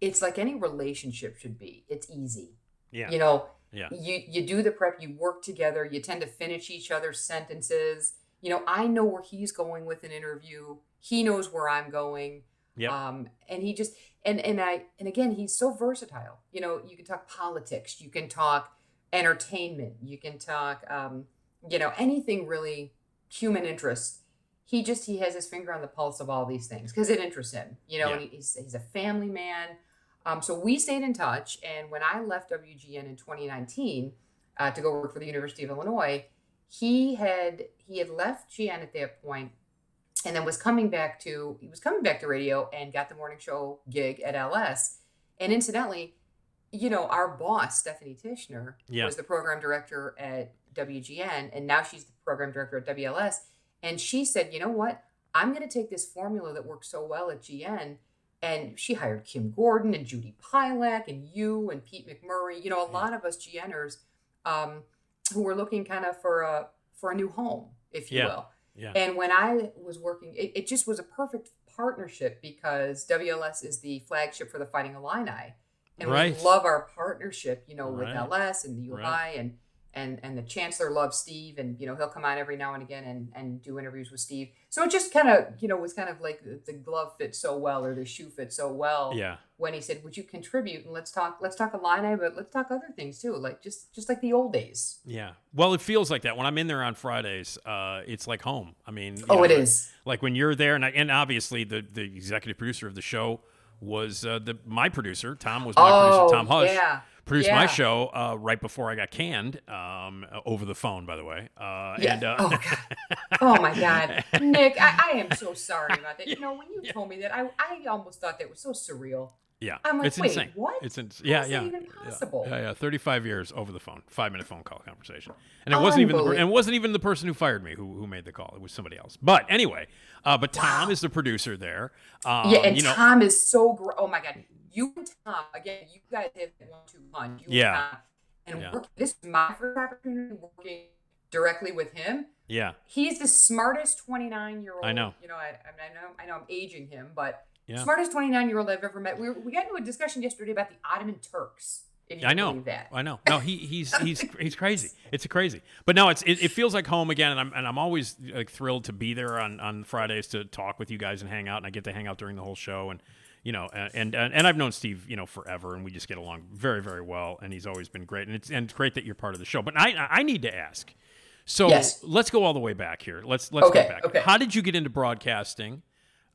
It's like any relationship should be. It's easy. yeah You know, yeah you you do the prep you work together you tend to finish each other's sentences you know i know where he's going with an interview he knows where i'm going Yep. um and he just and and i and again he's so versatile. You know you can talk politics you can talk entertainment you can talk um you know anything really human interest. He just he has his finger on the pulse of all these things because it interests him you know Yeah. and he's, he's a family man. Um, so we stayed in touch, and when I left WGN in 2019 uh, to go work for the University of Illinois, he had he had left GN at that point, and then was coming back to he was coming back to radio and got the morning show gig at LS. And incidentally, you know, our boss Stephanie Tishner Yeah. was the program director at WGN, and now she's the program director at WLS. And she said, you know what? I'm going to take this formula that works so well at GN and she hired Kim Gordon and Judy Pielach and you and Pete McMurray. You know, a lot of us GNers um, who were looking kind of for a for a new home, if you Yeah. will. Yeah And when I was working, it, it just was a perfect partnership because WLS is the flagship for the Fighting Illini, and Right. we love our partnership. You know, with Right. LS and the UI Right. And and and the chancellor loves Steve, and you know he'll come on every now and again and and do interviews with Steve. So it just kind of you know was kind of like the, the glove fit so well or the shoe fit so well yeah when he said, "Would you contribute and let's talk let's talk Illini, but let's talk other things too, like just just like the old days." yeah well it feels like that when i'm in there on fridays uh it's like home i mean Oh, know, it is. like when you're there and, I, and obviously the the executive producer of the show was uh, the my producer tom was my Oh, producer tom hush yeah. Produced Yeah. my show uh, right before i got canned um, over the phone by the way uh, Yeah. and uh, oh God. Oh my God, Nick, I, I am so sorry about that. You know, when you told me that, I I almost thought that was so surreal. Yeah, I'm like, it's wait, insane. what? It's ins- How yeah, yeah, even yeah. possible? Yeah, yeah, Thirty-five years over the phone, five-minute phone call conversation, and it wasn't even the, and it wasn't even the person who fired me who who made the call. It was somebody else. But anyway, uh, but Tom is the producer there. Um, yeah, and you know, Tom is so great. Oh my god, you and Tom again. You guys have one two punch. You Yeah. and, Tom, and Yeah. work, this is my first opportunity working directly with him. yeah, He's the smartest twenty nine year old. I know. You know, I, I, know. I know I'm aging him, but Yeah. smartest twenty nine year old I've ever met. We, were, we got into a discussion yesterday about the Ottoman Turks. I know. that. I know. No, he he's he's he's crazy. It's crazy. But no, it's it, it feels like home again, and I'm and I'm always like thrilled to be there on on Fridays to talk with you guys and hang out, and I get to hang out during the whole show, and you know, and and and I've known Steve, you know, forever, and we just get along very very well, and he's always been great, and it's and it's great that you're part of the show. But I I need to ask. So Yes. let's go all the way back here. Let's let's Okay, go back. okay. How did you get into broadcasting?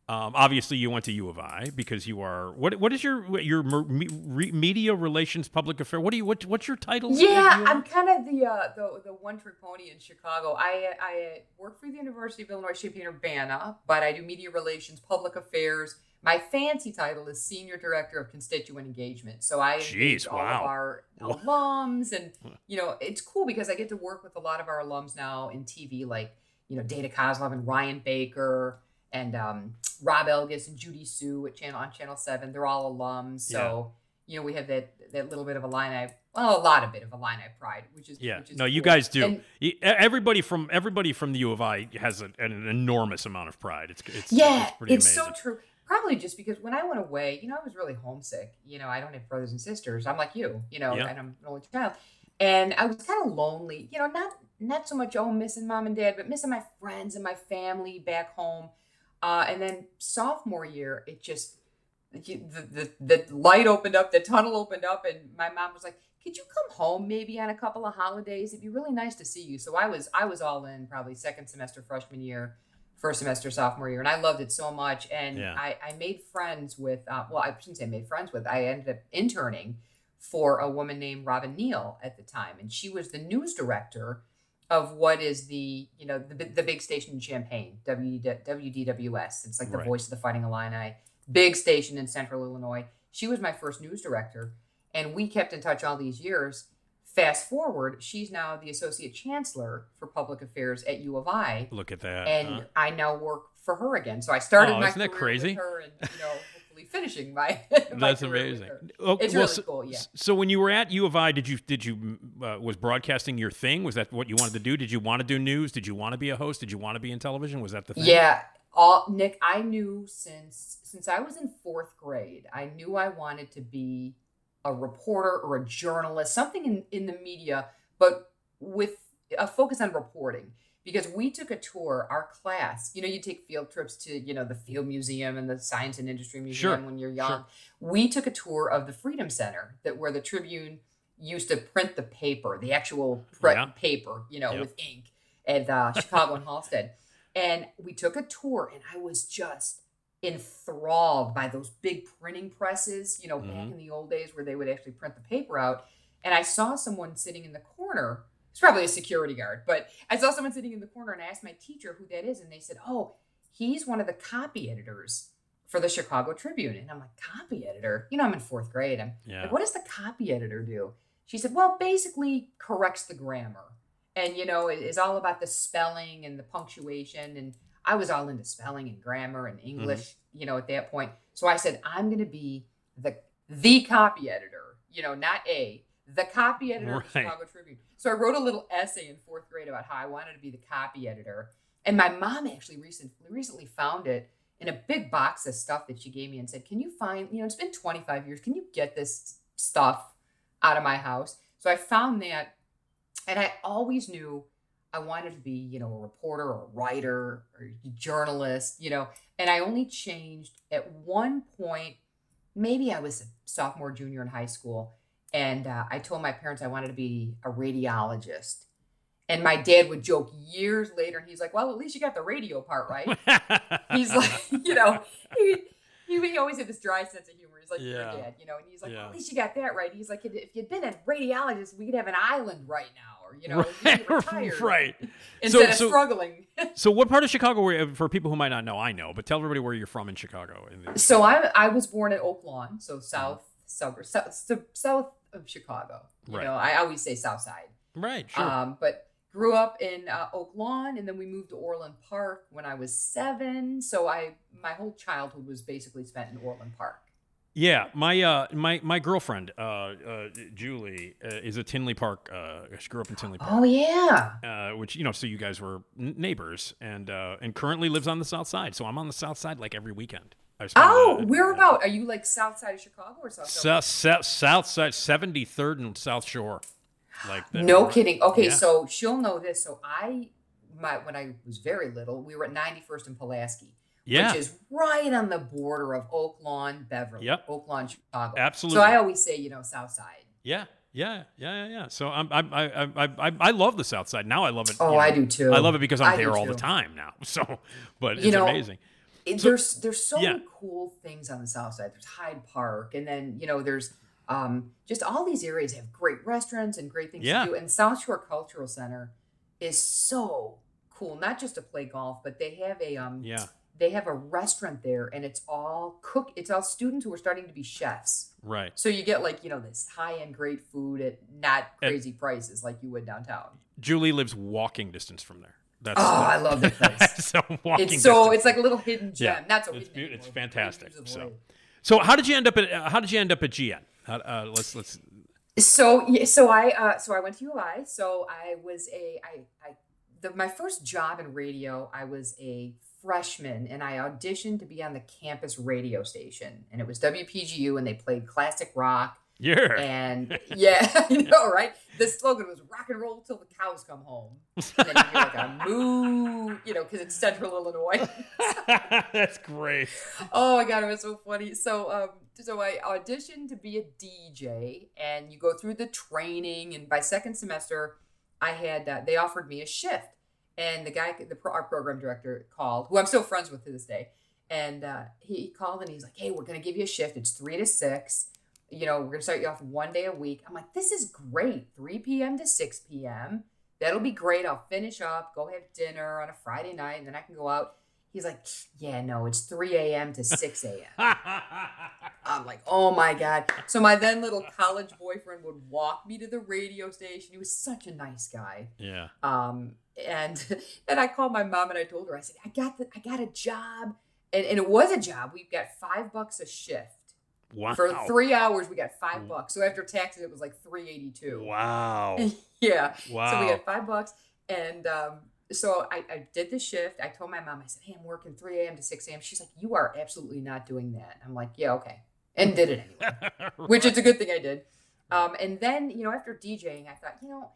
Um, obviously, you went to U of I because you are what? What is your your me, re, media relations public affair? What do you what, What's your title? Yeah? I'm kind of the uh, the the one trick pony in Chicago. I I work for the University of Illinois Champaign Urbana, but I do media relations, public affairs. My fancy title is senior director of constituent engagement. So I Jeez, all wow. of our alums, and you know it's cool because I get to work with a lot of our alums now in TV, like you know Dana Kozlov and Ryan Baker and um, Rob Elgas and Judy Hsu at channel on Channel Seven. They're all alums, so you know we have that that little bit of a line I well a lot of bit of a line I pride, which is Yeah, which is no, you guys do. And- everybody from everybody from the U of I has a, an enormous amount of pride. It's it's yeah, it's, pretty it's so true. Probably just because when I went away, you know, I was really homesick. You know, I don't have brothers and sisters. I'm like you, you know, Yeah. and I'm an only child. And I was kind of lonely, you know, not not so much oh missing mom and dad, but missing my friends and my family back home. Uh, and then sophomore year, it just the, the the light opened up, the tunnel opened up, and my mom was like, "Could you come home maybe on a couple of holidays? It'd be really nice to see you." So I was I was all in probably second semester freshman year, first semester sophomore year, and I loved it so much. And Yeah. I I made friends with uh, well I shouldn't say made friends with I ended up interning for a woman named Robin Neal at the time, and she was the news director of what is the you know the, the big station in Champaign, W WDWS. It's like the Right. voice of the Fighting Illini, big station in Central Illinois. She was my first news director, and we kept in touch all these years. Fast forward, she's now the associate chancellor for public affairs at U of I, Look at that. and huh? I now work for her again. So I started Oh, my isn't that career crazy? with her, and you know, hopefully finishing my. my That's amazing. Oh, It's well, really so, cool, yeah. So when you were at U of I, did you did you uh, was broadcasting your thing? Was that what you wanted to do? Did you want to do news? Did you want to be a host? Did you want to be in television? Was that the thing? Yeah, all Nick, I knew since since I was in fourth grade, I knew I wanted to be a reporter or a journalist, something in, in the media, but with a focus on reporting. Because we took a tour, our class, you know, you take field trips to, you know, the Field Museum and the Science and Industry Museum Sure, when you're young. sure. We took a tour of the Freedom Center that where the Tribune used to print the paper, the actual pre- Yeah. paper, you know, Yep. with ink at uh, Chicago and Halsted. And we took a tour, and I was just enthralled by those big printing presses, you know, back Mhm. in the old days where they would actually print the paper out. And I saw someone sitting in the corner. It's probably a security guard, but I saw someone sitting in the corner and I asked my teacher who that is. And they said, Oh, he's one of the copy editors for the Chicago Tribune. And I'm like, Copy editor? You know, I'm in fourth grade. I'm Yeah. like, What does the copy editor do? She said, Well, basically corrects the grammar and you know it is all about the spelling and the punctuation and i was all into spelling and grammar and mm-hmm. english you know at that point. So i said i'm going to be the the copy editor you know not a the copy editor of the chicago tribune. So i wrote a little essay in fourth grade about how i wanted to be the copy editor. And my mom actually recently recently found it in a big box of stuff that she gave me and said can you find you know it's been 25 years. Can you get this stuff out of my house? So i found that and I always knew I wanted to be, you know, a reporter or a writer or a journalist, you know, and I only changed at one point. Maybe I was a sophomore, junior in high school, and uh, I told my parents I wanted to be a radiologist. And my dad would joke years later, and he's like, "Well, at least you got the radio part right." he's like, you know, he, he, always had this dry sense of humor. He's like, your Yeah. dad, you know, and he's like, Yeah. at least you got that right. He's like, if you'd been a radiologist, we could have an island right now You know, you retired right. instead So- of so- struggling. So, what part of Chicago were you, for people who might not know? I know, but tell everybody where you're from in Chicago. In the, So I I was born in Oak Lawn, so south suburb, south, south of Chicago. You Right. know, I always say south side. right, sure. Um, but grew up in uh, Oak Lawn, and then we moved to Orland Park when I was seven. So I my whole childhood was basically spent in Orland Park. Yeah, my uh, my my girlfriend, uh, uh, Julie, uh, is a Tinley Park. Uh, she grew up in Tinley Park. Oh yeah. uh, which you know, so you guys were n- neighbors, and uh, and currently lives on the south side. So I'm on the south side like every weekend. I Oh, where about? Are you like south side of Chicago or south? side? South, south, south side, seventy third and South Shore, like that. No kidding. Okay, Yeah. so she'll know this. So I, my when I was very little, we were at 91st and Pulaski, Yeah, which is right on the border of Oak Lawn, Beverly, Yep. Oak Lawn, Chicago. Absolutely. So I always say, you know, South Side. yeah, yeah, yeah, yeah, yeah. So I'm, I'm I, I, I, I, I love the south side. Now I love it. Oh, you I do too. I love it because I'm I there all the time now. So, but You it's know, amazing. It- So- there's there's so yeah. many cool things on the South Side. There's Hyde Park, and then you know there's um, just all these areas have great restaurants and great things Yeah. to do. And South Shore Cultural Center is so cool. Not just to play golf, but they have a um, Yeah, they have a restaurant there and it's all cook it's all students who are starting to be chefs right. so you get like you know this high-end great food at not And- crazy prices like you would downtown Julie lives walking distance from there. That's oh i love that place so walking. it's so distance. it's like a little hidden gem Yeah, not so it's hidden it's fantastic, so. So how did you end up at uh, how did you end up at GN? How, uh, let's let's so so i uh so i went to ui so i was a i i the, my first job in radio i was a freshman and i auditioned to be on the campus radio station and it was wpgu and they played classic rock yeah. And yeah, you know, right? The slogan was rock and roll till the cows come home. And then you hear like a moo, you know, because it's central Illinois. That's great. oh my god, it was so funny. So um so I auditioned to be a DJ and you go through the training and by second semester I had uh, they offered me a shift. And the guy the our program director called, who I'm still friends with to this day. And uh, he, called and he's like, "Hey, we're gonna give you a shift. It's three to six. You know, we're gonna start you off one day a week." I'm like, "This is great. 3 p.m. to 6 p.m. That'll be great. I'll finish up, go have dinner on a Friday night, and then I can go out." He's like, "Yeah, no, it's 3 a.m. to 6 a.m." I'm like, "Oh my god!" So my then little college boyfriend would walk me to the radio station. He was such a nice guy. yeah. Um, and and I called my mom and I told her, I said, I got the, I got a job, and, and it was a job. We got five bucks a shift Wow. for three hours. We got five bucks. So after taxes, it was like three eighty two. Wow. yeah. Wow. So we got five bucks, and um, so I, I did the shift. I told my mom, I said, Hey, I'm working three a.m. to six a.m. She's like, You are absolutely not doing that. I'm like, Yeah, okay, and did it anyway which is a good thing I did. Um, and then, you know, after DJing, I thought, you know,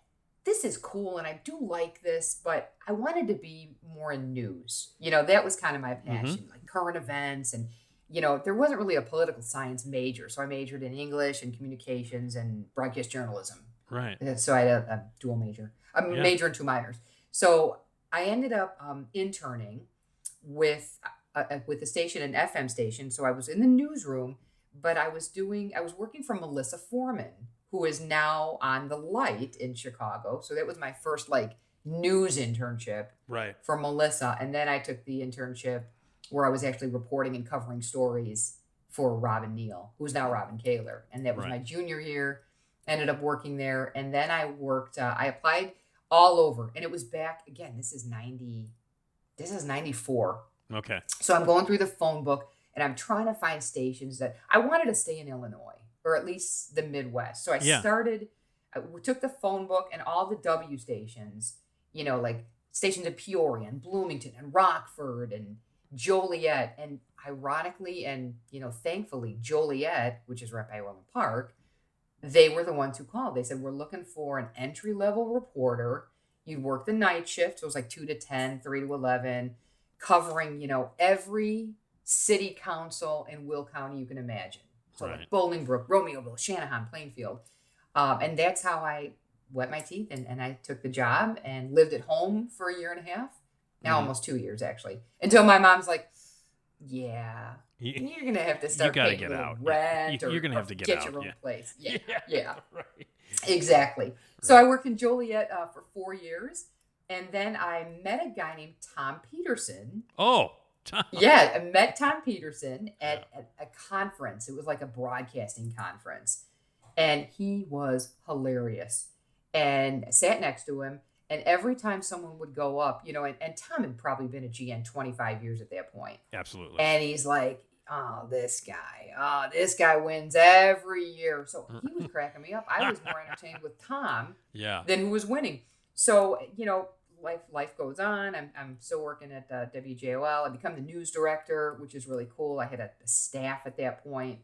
this is cool and I do like this, but I wanted to be more in news. You know, that was kind of my passion, like current events. And, you know, there wasn't really a political science major. So I majored in English and communications and broadcast journalism. right. So I had a, a dual major, a Yeah. major and two minors. So I ended up um, interning with uh, uh, with the station, an FM station. So I was in the newsroom, but I was doing, I was working for Melissa Forman, who is now on the Light in Chicago. So that was my first like news internship Right. for Melissa, and then I took the internship where I was actually reporting and covering stories for Robin Neal, who's now Robin Kaler, and that was Right. my junior year. Ended up working there, and then I worked. Uh, I applied all over, and it was back again. This is ninety. This is ninety four. Okay. So I'm going through the phone book and I'm trying to find stations that I wanted to stay in Illinois or at least the Midwest. So I Yeah. started, I took the phone book and all the W stations, you know, like stations in Peoria and Bloomington and Rockford and Joliet. And ironically and, you know, thankfully, Joliet, which is right by Orland Park, they were the ones who called. They said, We're looking for an entry level reporter. You'd work the night shift. So it was like 2 to 10, 3 to 11 covering, you know, every city council in Will County you can imagine. So Right. like Bolingbrook, Romeoville, Channahon, Plainfield. Um, and that's how I wet my teeth and, and I took the job and lived at home for a year and a half. Now Mhm. almost two years actually. Until my mom's like, Yeah, You- you're gonna have to start gotta paying get out. rent You- you're gonna have to get get out, your own yeah. place. Yeah. Yeah. Right. Exactly. So I worked in Joliet uh, for four years, and then I met a guy named Tom Peterson. Oh, Tom. Yeah, I met Tom Peterson at, at a conference. It was like a broadcasting conference, and he was hilarious. And I sat next to him, and every time someone would go up, you know, and, and Tom had probably been a GN 25 years at that point. Absolutely. And he's like, oh, this guy, oh, this guy wins every year. So mm. he was cracking me up. I was more entertained with Tom yeah. than who was winning. So, you know, life life goes on. I'm, I'm still working at uh, WJOL. I become the news director, which is really cool. I had a, a staff at that point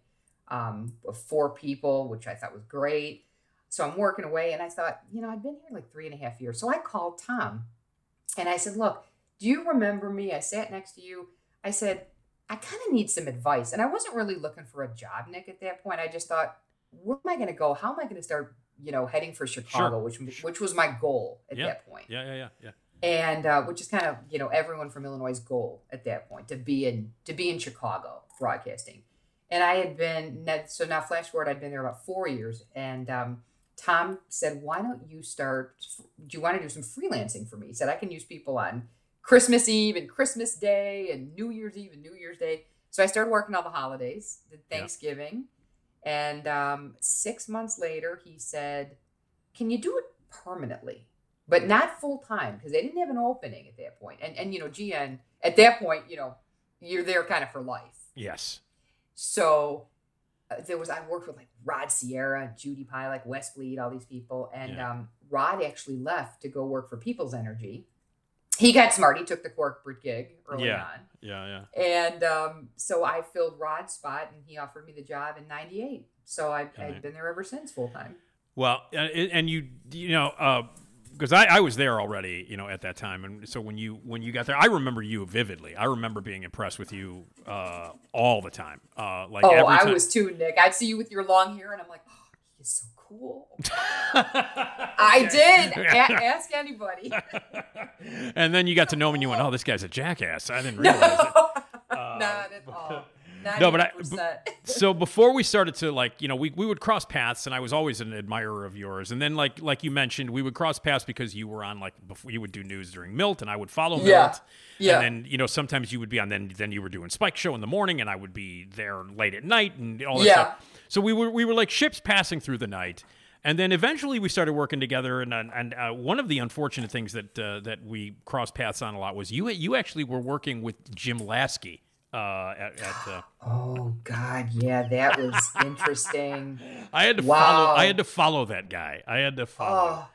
um, of four people, which I thought was great. So I'm working away, and I thought, you know, I've been here like three and a half years. So I called Tom and I said, look, do you remember me? I sat next to you. I said, I kind of need some advice. And I wasn't really looking for a job, Nick, at that point. I just thought, where am I going to go? How am I going to start, you know, heading for Chicago, which which was my goal at Yeah. that point. Yeah, yeah, yeah, yeah. And uh, which is kind of, you know, everyone from Illinois' goal at that point to be in to be in Chicago broadcasting. And I had been so now flash forward, I'd been there about four years, and um, Tom said, "Why don't you start? Do you want to do some freelancing for me?" He said, "I can use people on Christmas Eve and Christmas Day and New Year's Eve and New Year's Day." So I started working all the holidays, did Yeah. And um, six months later, he said, "Can you do it permanently, but not full time?" Because they didn't have an opening at that point. And and you know, GN at that point, you know, you're there kind of for life. Yes. So uh, there was I worked with like Rod Sierra, Judy Pielach, Wes Bleed, all these people, and Yeah. um, Rod actually left to go work for People's Energy. He got smart. He took the corporate gig early Yeah. on, Yeah, yeah. and um, so I filled Rod's spot, and he offered me the job in '98. So I, Right. I've been there ever since, full time. Well, and, and you, you know, because I, I was there already, you know, at that time, and so when you when you got there, I remember you vividly. I remember being impressed with you uh, all the time. Uh, like oh, I time. was too, Nick. I'd see you with your long hair, and I'm like, oh, he's so cool. I did. A- ask anybody. and then you got to know him, and you went, "Oh, this guy's a jackass." I didn't realize it. Um, Not at all. Not No, but I- 90%. so before we started to like you know we, we would cross paths and i was always an admirer of yours and then like like you mentioned we would cross paths because you were on like before you would do news during milt and i would follow Yeah. milt Yeah. and then you know sometimes you would be on then then you were doing spike show in the morning and i would be there late at night and all that Yeah. stuff so we were we were like ships passing through the night and then eventually we started working together and and uh, one of the unfortunate things that uh, that we crossed paths on a lot was you you actually were working with jim laski uh, at, at uh, Oh God, yeah, that was interesting. I had to Wow. follow. I had to follow that guy. I had to follow Oh,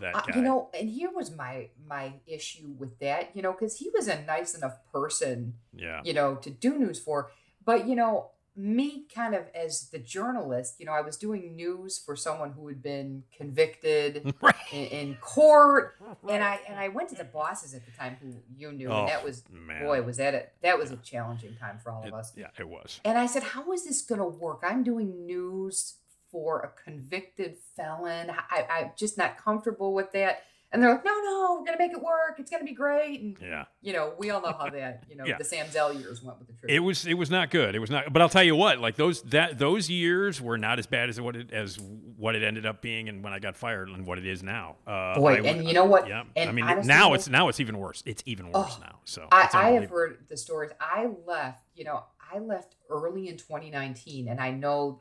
that uh, guy. you know, and here was my my issue with that, you know, because he was a nice enough person, yeah, you know, to do news for. But you know, me kind of as the journalist, you know, I was doing news for someone who had been convicted right. in, in court, and I and I went to the bosses at the time who you knew, Oh, and that was man. boy, was that a that was a challenging time for all It- of us. yeah, it was. And I said, How is this going to work? I'm doing news for a convicted felon. I, I'm just not comfortable with that. And they're like, No, no, we're going to make it work. It's going to be great. And, Yeah, you know, we all know how that, you know, Yeah. the Sam Zell years went with the truth. it was. It was not good. It was not. But I'll tell you what. Like those that those years were not as bad as what it as what it ended up being, and when I got fired, and what it is now. Uh, Boy, I and you know what? Yeah, And I mean honestly, now it's now it's even worse. It's even worse Oh, now. So I, I have heard the stories. I left, you know, I left early in 2019, and I know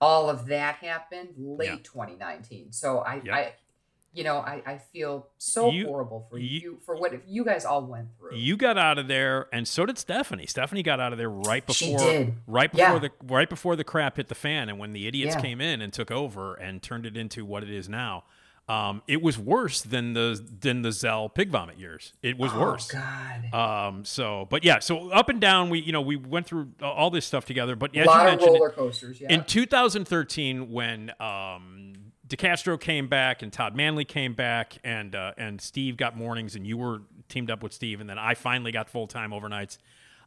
all of that happened late Yeah. 2019. So I, Yeah. I you know, I, I feel so You- horrible for you- you, for what you guys all went through. You got out of there, and so did Stephanie. Stephanie got out of there right before, right before Yeah. the right before the crap hit the fan, and when the idiots Yeah. came in and took over and turned it into what it is now. Um, it was worse than the than the Zell pig vomit years. It was oh, worse. God. Um, so, but yeah, so up and down, we you know we went through all this stuff together. But a as lot you of mentioned, roller coasters. Yeah. in 2013, when um, DeCastro came back and Todd Manley came back and uh, and Steve got mornings and you were teamed up with Steve and then I finally got full time overnights.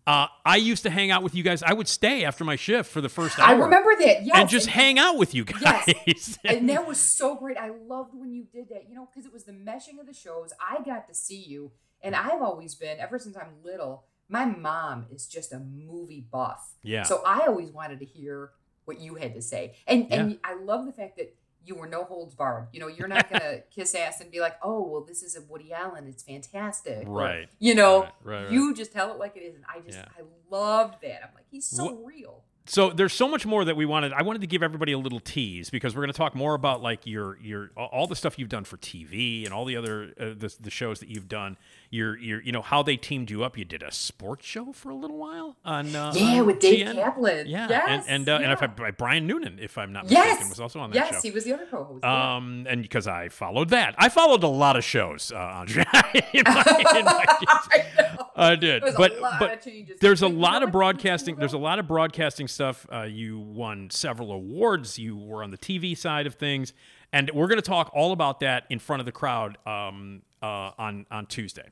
Uh, I used to hang out with you guys. I would stay after my shift for the first hour I remember that. Yes. and just hang out with you guys. Yes. and that was so great. I loved when you did that, you know, because it was the meshing of the shows. I got to see you, and I've always been, ever since I'm little, my mom is just a movie buff. Yeah. So I always wanted to hear what you had to say. And and I love the fact that you were no holds barred. You know, you're not gonna kiss ass and be like, "Oh, well, this is a Woody Allen. It's fantastic." Or, Right. you know, Right, right, right. you just tell it like it is, and I just Yeah. I loved that. I'm like, he's so real. So there's so much more that we wanted. I wanted to give everybody a little tease because we're going to talk more about like your your all the stuff you've done for TV and all the other uh, the, the shows that you've done. Your your you know how they teamed you up. You did a sports show for a little while on uh, Yeah, on with Dave TN. Kaplan. Yeah, Yes, and and, uh, and if I, by Brian Noonan, if I'm not mistaken, Yes, was also on that yes, show. Yes, he was the other co-host. yeah. Um, and because I followed that, I followed a lot of shows, uh, Andre. in my, in my I. I did, There's a but lot but of changes. there's a But you know lot of broadcasting. There's a lot of broadcasting stuff. Uh, you won several awards. You were on the TV side of things, and we're going to talk all about that in front of the crowd um, uh, on on Tuesday.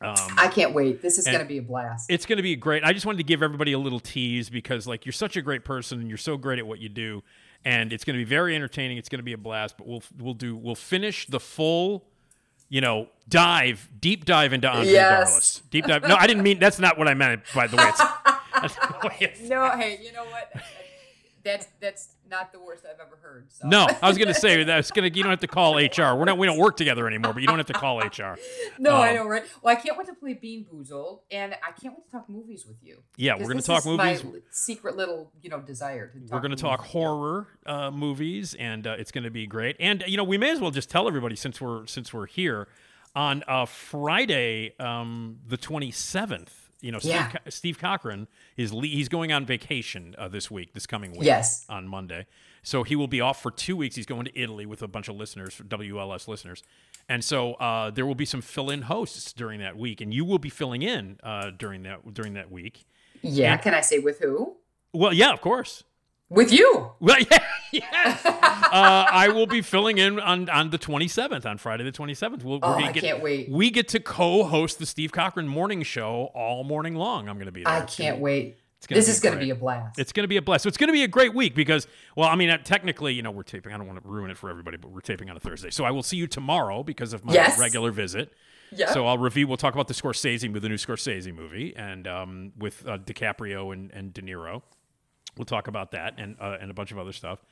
Um, I can't wait. This is going to be a blast. it's going to be great. I just wanted to give everybody a little tease because like you're such a great person and you're so great at what you do, and it's going to be very entertaining. It's going to be a blast. But we'll we'll do we'll finish the full, you know, dive deep dive into Andre Yes. Darlas. Deep dive. No, I didn't mean that's not what I meant. By the way, it's, that's not the way it's- no, hey, you know what? That's that's not the worst I've ever heard. So. no, I was going to say that's going to. You don't have to call HR. We're not. We don't work together anymore. But you don't have to call HR. No, I Um, know, right? Well, I can't wait to play Bean Boozled, and I can't wait to talk movies with you. Yeah, we're gonna talk movies. My secret little, you know, desire to. Talk We're going to talk horror uh, movies, and uh, it's going to be great. And you know, we may as well just tell everybody since we're since we're here on uh, Friday, um, the twenty seventh. You know, Steve, Yeah. Co- Steve Cochran is le- he's going on vacation uh, this week, this coming week. Yes. on Monday. So he will be off for two weeks. He's going to Italy with a bunch of listeners, WLS listeners. And so uh, there will be some fill-in hosts during that week, and you will be filling in uh, during that during that week. Yeah, And- can I say with who? Well, yeah, of course. With you. Well, yeah, yes. uh, I will be filling in on, on the 27th, on Friday the 27th. We'll, Oh, I get, can't wait. We get to co-host the Steve Cochran Morning Show all morning long. I'm going to be there. I It's can't gonna- wait. This is going to be a blast. It's going to be a blast. So it's going to be a great week because, well, I mean, uh, technically, you know, we're taping. I don't want to ruin it for everybody, but we're taping on a Thursday. So I will see you tomorrow because of my Yes. regular visit. Yeah. So I'll review. We'll talk about the Scorsese movie, the new Scorsese movie, and um, with uh, DiCaprio and, and De Niro. We'll talk about that and uh, and a bunch of other stuff.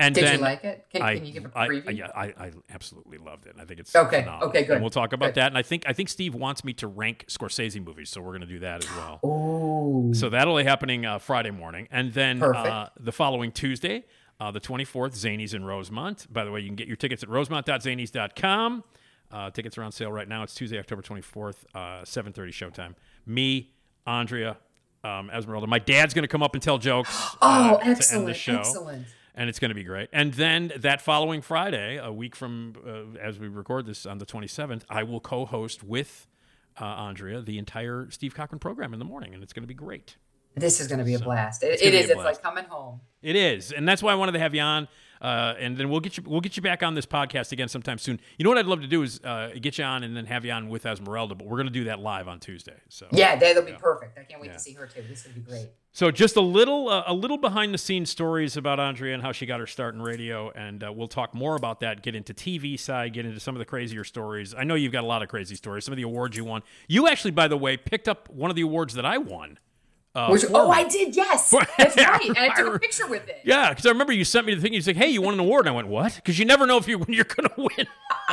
And Did you like it? Can, I, can you give a preview? I, yeah, I, I absolutely loved it. I think it's Okay, phenomenal. okay, good, And we'll talk about good. that. And I think I think Steve wants me to rank Scorsese movies, so we're going to do that as well. Ooh. So that'll be happening uh, Friday morning, and then uh, the following Tuesday, uh, the 24th, Zanies in Rosemont. By the way, you can get your tickets at rosemont.zanies.com. Uh, tickets are on sale right now. It's Tuesday, October 24th, uh, 7:30 showtime. Me, Andrea, um, Esmeralda. My dad's going to come up and tell jokes. Oh, uh, the excellent, excellent. And it's going to be great. And then that following Friday, a week from uh, as we record this on the 27th, I will co-host with uh, Andrea the entire Steve Cochran program in the morning, and it's going to be great. This is going to be a blast. It, it is. It's like coming home. It is, and that's why I wanted to have you on. Uh, and then we'll get you we'll get you back on this podcast again sometime soon. You know what I'd love to do is uh, get you on and then have you on with Esmeralda, but we're going to do that live on Tuesday. So Yeah, that'll be perfect. I can't wait Yeah. to see her too. This would be great. So just a little, uh, a little behind the scenes stories about Andrea and how she got her start in radio, and uh, we'll talk more about that. Get into TV side, get into some of the crazier stories. I know you've got a lot of crazy stories. Some of the awards you won. You actually, by the way, picked up one of the awards that I won. Uh, Which, oh. I did. Yes, that's right. And I took a picture with it. Yeah, because I remember you sent me the thing. You said, "Hey, you won an award," and I went, "What?" Because you never know if you when you're going to win.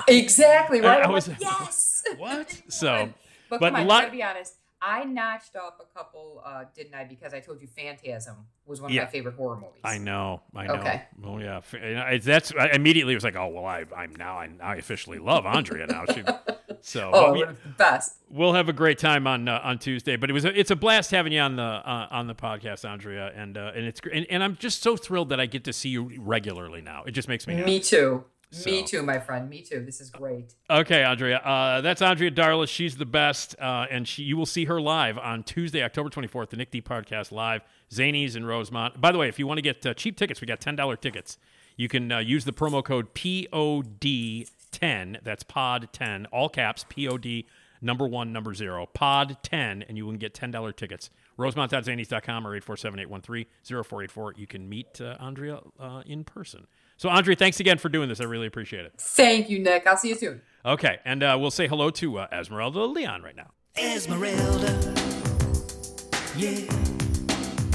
Exactly right. I I'm was- like, yes. What? So, but, but come on, lot- gotta be honest. I notched up a couple, uh, didn't I? Because I told you Phantasm was one of Yeah. my favorite horror movies. I know, I know. Okay. Oh yeah, I- that's I immediately was like, "Oh well, I, I'm now I, I officially love Andrea now." She, so Oh, we- it was the best. We'll have a great time on uh, on Tuesday, but it was a, it's a blast having you on the uh, on the podcast, Andrea, and uh, and it's and, and I'm just so thrilled that I get to see you regularly now. It just makes me happy. Me too. Me too, my friend. Me too. This is great. Okay, Andrea, uh, that's Andrea Darlas. She's the best, uh, and she, you will see her live on Tuesday, October 24th, the Nick D Podcast live, Zanies in Rosemont. By the way, if you want to get uh, cheap tickets, we got ten dollar tickets. You can uh, use the promo code POD10. That's Pod 10, all caps POD number one number zero Pod 10, and you can get ten dollar tickets. Rosemont.zanies.com or 847-813-0484. You can meet uh, Andrea uh, in person. So, Andre, thanks again for doing this. I really appreciate it. Thank you, Nick. I'll see you soon. Okay, and uh, we'll say hello to uh, Esmeralda Leon right now. Esmeralda, yeah,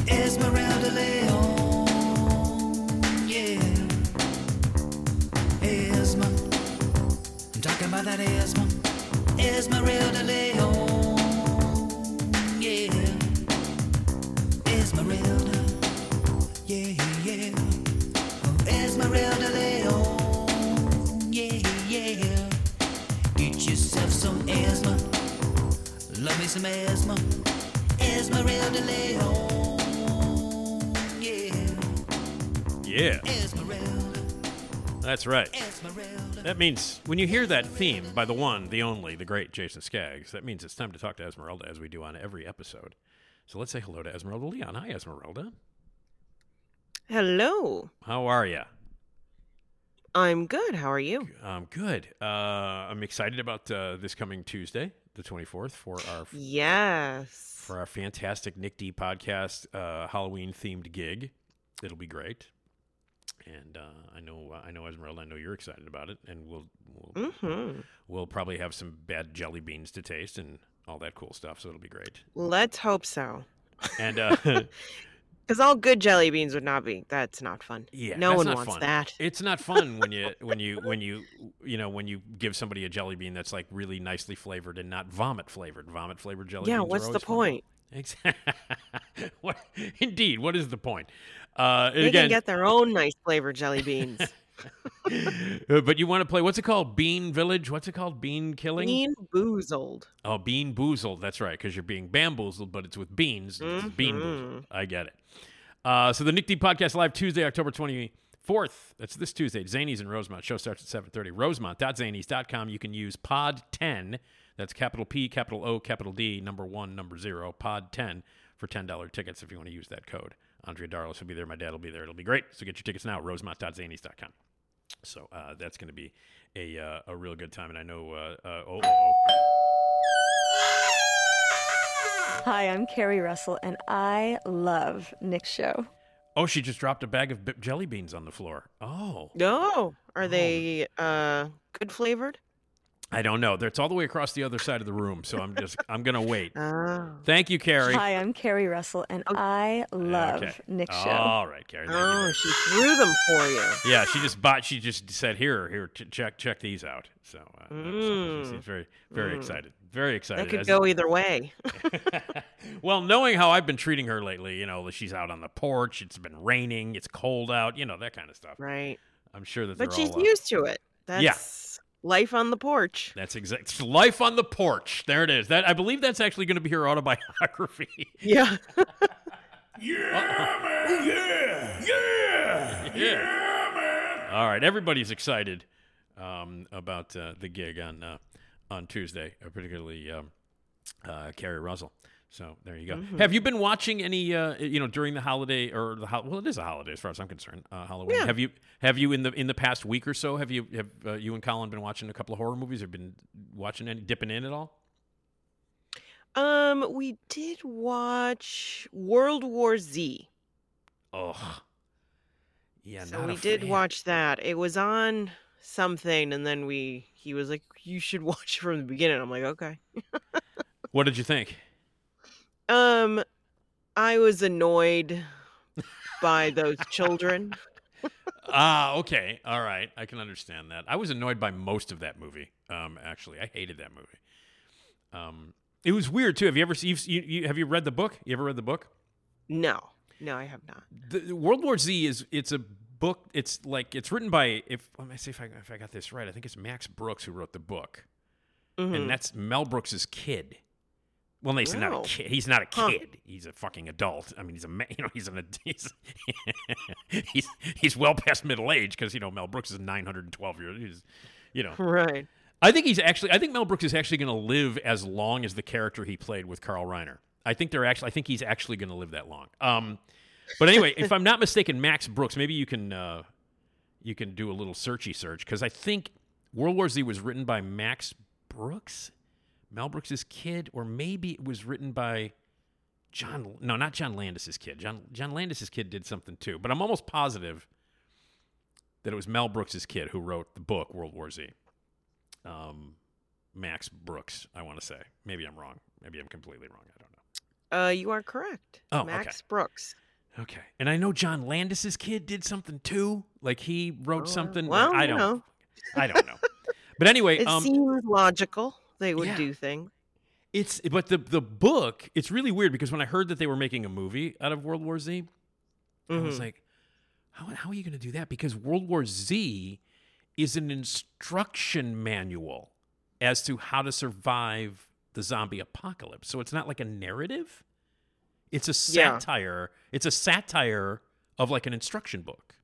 Esmeralda Leon, yeah, Esma. I'm talking about that Esma, Esmeralda Leon. That's right. Esmeralda. That means when you hear that theme by the one, the only, the great Jason Skaggs, that means it's time to talk to Esmeralda as we do on every episode. So let's say hello to Esmeralda Leon. Hi, Esmeralda. Hello. How are you? I'm good. How are you? Um, good. Uh, I'm excited about uh, this coming Tuesday, the 24th, for our Yes. for our fantastic Nick D podcast uh, Halloween themed gig. It'll be great. And uh, I know, I know, Esmeralda. I know you're excited about it, and we'll we'll, hmm we'll probably have some bad jelly beans to taste and all that cool stuff. So it'll be great. Let's hope so. And uh, Because all good jelly beans would not be. That's not fun. yeah, No one wants fun. that. It's not fun when you when you when you you know when you give somebody a jelly bean that's like really nicely flavored and not vomit flavored. Vomit flavored jelly yeah. What's the point? Exactly. what, indeed, what is the point? Uh, They again, can get their own nice flavored jelly beans. but you want to play? What's it called? Bean Village? What's it called? Bean killing? Bean boozled. Oh, bean boozled. That's right, because you're being bamboozled, but it's with beans. It's bean boozled. I get it. Uh, so the Nick D podcast live Tuesday, October 24th. That's this Tuesday. Zanies in Rosemont. Show starts at 7:30. Rosemont.zanies.com. You can use Pod 10. That's capital P, capital O, capital D, number one, number zero, Pod 10 for $10 tickets if you want to use that code. Andrea Darlas will be there. My dad will be there. It'll be great. So get your tickets now. Rosemont.zanies.com. So uh, that's going to be a uh, a real good time, and I know. Uh, uh, oh, oh, oh. Hi, I'm Carrie Russell, and I love Nick's show. Oh, she just dropped a bag of b- jelly beans on the floor. Oh, No. Are they uh good flavored? I don't know. It's all the way across the other side of the room, so I'm just I'm gonna wait. Oh. Thank you, Carrie. Hi, I'm Carrie Russell, and I love Okay. Nick's show. All right, Carrie. Oh, she threw them for you. Yeah, she just bought. She just said, "Here, here, check check these out." So, uh, so Mm. she's very very Mm. excited. Very excited. That could As- go either way. well, knowing how I've been treating her lately, you know, she's out on the porch. It's been raining. It's cold out. You know that kind of stuff. Right. I'm sure that. But they're she's all, uh, used to it. That's Yeah. Life on the porch. That's exact. Life on the porch. There it is. That I believe that's actually going to be her autobiography. Yeah. Yeah. man. Yeah. Yeah. yeah. All right, everybody's excited um, about uh, the gig on uh, on Tuesday, uh, particularly um, uh, Carrie Russell. So there you go. Mm-hmm. Have you been watching any? Uh, you know, during the holiday or the hol- well, it is a holiday as far as I'm concerned. Uh, Halloween. Yeah. Have you have you in the in the past week or so? Have you have uh, you and Colin been watching a couple of horror movies? Have been watching any dipping in at all? Um, we did watch World War Z. Oh, yeah. so we did fan. watch that. It was on something, and then we he was like, "You should watch it from the beginning." I'm like, "Okay." What did you think? Um, I was annoyed by those children. Ah, okay, all right, I can understand that. I was annoyed by most of that movie. Um, actually, I hated that movie. Um, it was weird too. Have you ever seen? You, you, have you read the book? You ever read the book? No, no, I have not. The, World War Z is it's a book. It's like it's written by if let me see if I if I got this right. I think it's Max Brooks who wrote the book, Mhm. and that's Mel Brooks's kid. Well, no, he's not a kid. He's not a Huh. kid. He's a fucking adult. I mean, he's a ma- you know he's an ad- he's he's he's well past middle age because you know Mel Brooks is nine hundred and twelve years. He's, you know, Right. I think he's actually. I think Mel Brooks is actually going to live as long as the character he played with Carl Reiner. I think they're actually. I think he's actually going to live that long. Um, but anyway, if I'm not mistaken, Max Brooks. Maybe you can uh, you can do a little searchy search because I think World War Z was written by Max Brooks, Mel Brooks's kid, or maybe it was written by John. No, not John Landis's kid. John John Landis's kid did something too. But I'm almost positive that it was Mel Brooks's kid who wrote the book World War Z um, Max Brooks, I want to say. Maybe I'm wrong. Maybe I'm completely wrong. I don't know. Uh, you are correct. Oh, okay. Max Brooks. Okay. And I know John Landis's kid did something too. Like he wrote Oh, something. well, I don't know. I don't know. But anyway, It um, seems logical they would yeah. do things. it's but the the book, it's really weird because when I heard that they were making a movie out of World War Z, I was Mhm. like, how, how are you going to do that? Because World War Z is an instruction manual as to how to survive the zombie apocalypse. So it's not like a narrative. It's a Yeah. satire. It's a satire of like an instruction book.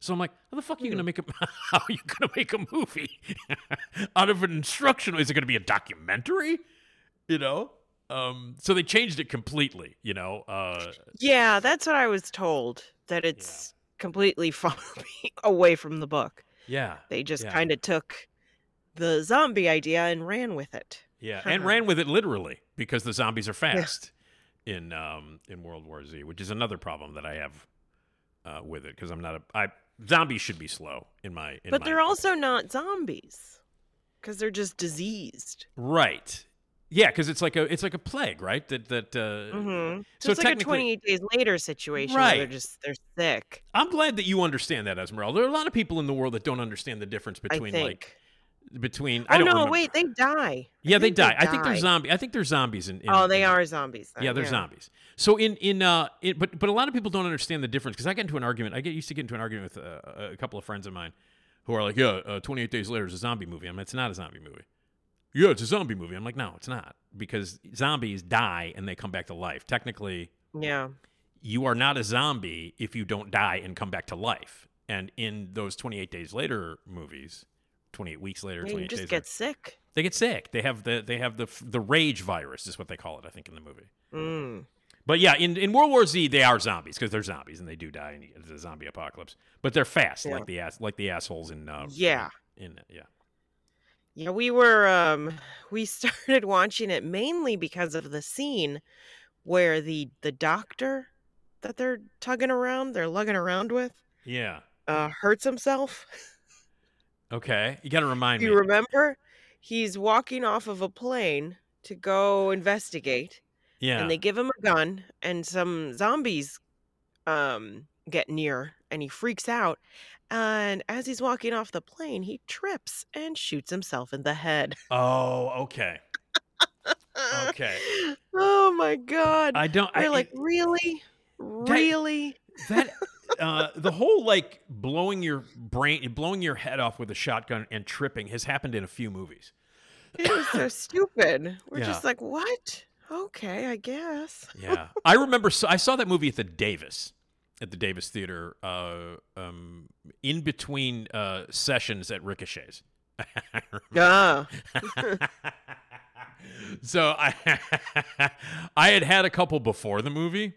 So I'm like, how the fuck are you gonna make a how are you gonna make a movie out of an instructional? Is it gonna be a documentary? You know? Um, so they changed it completely, you know. Uh, Yeah, that's what I was told. That it's completely far away from the book. yeah. They just Yeah. kind of took the zombie idea and ran with it. Yeah, and ran with it literally because the zombies are fast in um, in World War Z, which is another problem that I have uh, with it because I'm not a I zombies should be slow in my in but my they're also not zombies because they're just diseased. right. Yeah, because it's like a it's like a plague, right? That that uh, hmm so So it's like a 28 days later situation where they're just they're sick. I'm glad that you understand that, Esmeralda. There are a lot of people in the world that don't understand the difference I between think. like between. oh I don't no, remember. wait, they die. Yeah, they think die. I think they're die. zombie. I think they're zombies in. in Oh, they in- are zombies. then, Yeah, they're zombies. So in in uh, in, but but a lot of people don't understand the difference because I get into an argument. I get used to get into an argument with uh, a couple of friends of mine who are like, "Yeah, uh, 28 Days Later is a zombie movie." I'm like, "It's not a zombie movie." Yeah, it's a zombie movie. I'm like, "No, it's not," because zombies die and they come back to life. Technically, Yeah. you are not a zombie if you don't die and come back to life. And in those 28 Days Later movies, 28 weeks later, Yeah, 28 you just days get later, sick. they get sick. They have the they have the the rage virus is what they call it. I think in the movie. Mm. But yeah, in, in World War Z, they are zombies because they're zombies and they do die in the zombie apocalypse. But they're fast, Yeah. like the ass, like the assholes in. Uh, Yeah. In yeah. Yeah, we were um we started watching it mainly because of the scene where the the doctor that they're tugging around, they're lugging around with, Yeah. uh hurts himself. Okay. You got to remind you me. You remember? He's walking off of a plane to go investigate yeah. and they give him a gun and some zombies um get near and he freaks out and as he's walking off the plane he trips and shoots himself in the head oh, okay. Okay. oh my god I don't. I, we're like really really that uh, the whole like blowing your brain, blowing your head off with a shotgun and tripping has happened in a few movies. it was so stupid we're Yeah. just like what okay i guess Yeah, I remember. So I saw that movie at the Davis, at the Davis Theater, uh, um, in between uh, sessions at Ricochet's. yeah so I, I had had a couple before the movie,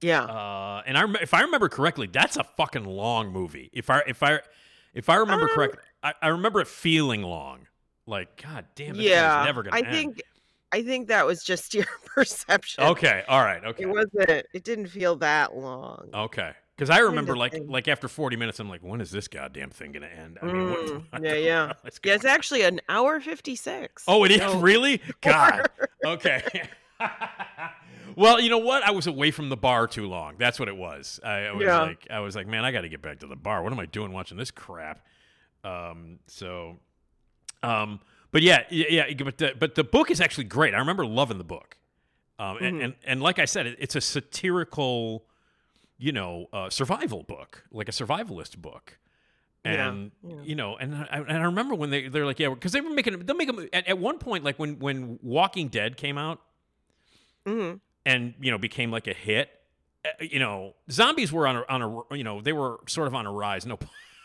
yeah uh, and I, rem- if I remember correctly, that's a fucking long movie. If I, if I, if I remember Um, correctly, I, I remember it feeling long. Like, god damn it, yeah never gonna i end. think i think that was just your perception Okay, all right, okay. it wasn't it didn't feel that long Okay. Because I remember, like, think. like after forty minutes, I'm like, when is this goddamn thing gonna end? I mean, Mm, what yeah, yeah. is Yeah, it's actually an hour 56. Oh, it is really. God. Okay. Well, you know what? I was away from the bar too long. That's what it was. I, I was Yeah. like, I was like, man, I got to get back to the bar. What am I doing watching this crap? Um. So, um. But yeah, yeah. yeah, But the but the book is actually great. I remember loving the book. Um. And Mhm. and, and like I said, it, it's a satirical, you know, uh, survival book, like a survivalist book. And yeah. you know, and I, and I remember when they they're like, yeah, because they were making they'll make them at, at one point like when when Walking Dead came out Mhm. And you know became like a hit. uh, You know, zombies were on a, on a you know they were sort of on a rise. No,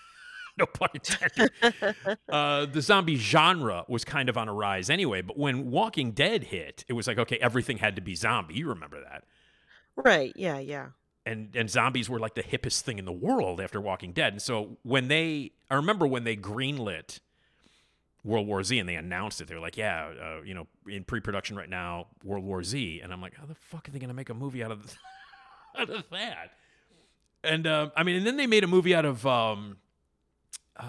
no pun intended. uh, the zombie genre was kind of on a rise anyway. But when Walking Dead hit, it was like okay, everything had to be zombie. You remember that? Right. Yeah, yeah. and and zombies were like the hippest thing in the world after Walking Dead. And so when they, I remember when they greenlit World War Z and they announced it, they were like, "Yeah, uh, you know, in pre-production right now, World War Z." And I'm like, "How the fuck are they gonna make a movie out of this, out of that?" And uh, I mean, and then they made a movie out of um, uh,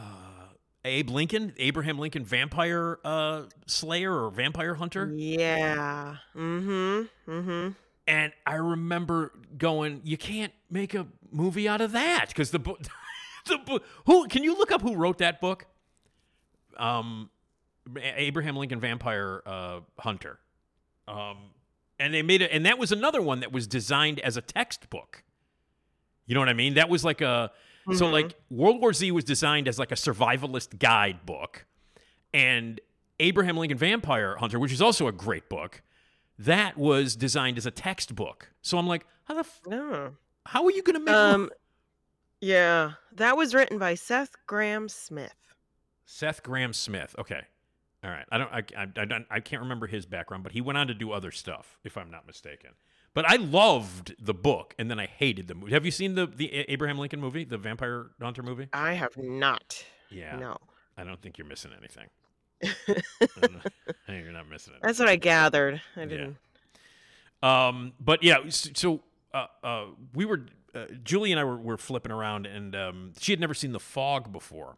Abe Lincoln, Abraham Lincoln, vampire uh, slayer or vampire hunter. Yeah. Mm-hmm. Mm-hmm. And I remember going, you can't make a movie out of that because the book, the book. Who can you look up who wrote that book? Um, Abraham Lincoln Vampire uh, Hunter. Um, and they made it, and that was another one that was designed as a textbook. You know what I mean? That was like a so Mhm. like World War Z was designed as like a survivalist guidebook, and Abraham Lincoln Vampire Hunter, which is also a great book, that was designed as a textbook. So I'm like, how the f- No. how are you going to make Um, yeah, that was written by Seth Grahame-Smith. Seth Grahame-Smith? Okay, all right. I don't I, I, I don't I can't remember his background, but he went on to do other stuff, if I'm not mistaken. But I loved the book, and then I hated the movie. Have you seen the the Abraham Lincoln movie, the Vampire Hunter movie? I have not. Yeah. No. I don't think you're missing anything. I don't know. I think you're not missing anything. That's what I gathered. I didn't. Um, but yeah, so uh, uh, we were uh, Julie and I were, were flipping around, and um, she had never seen The Fog before.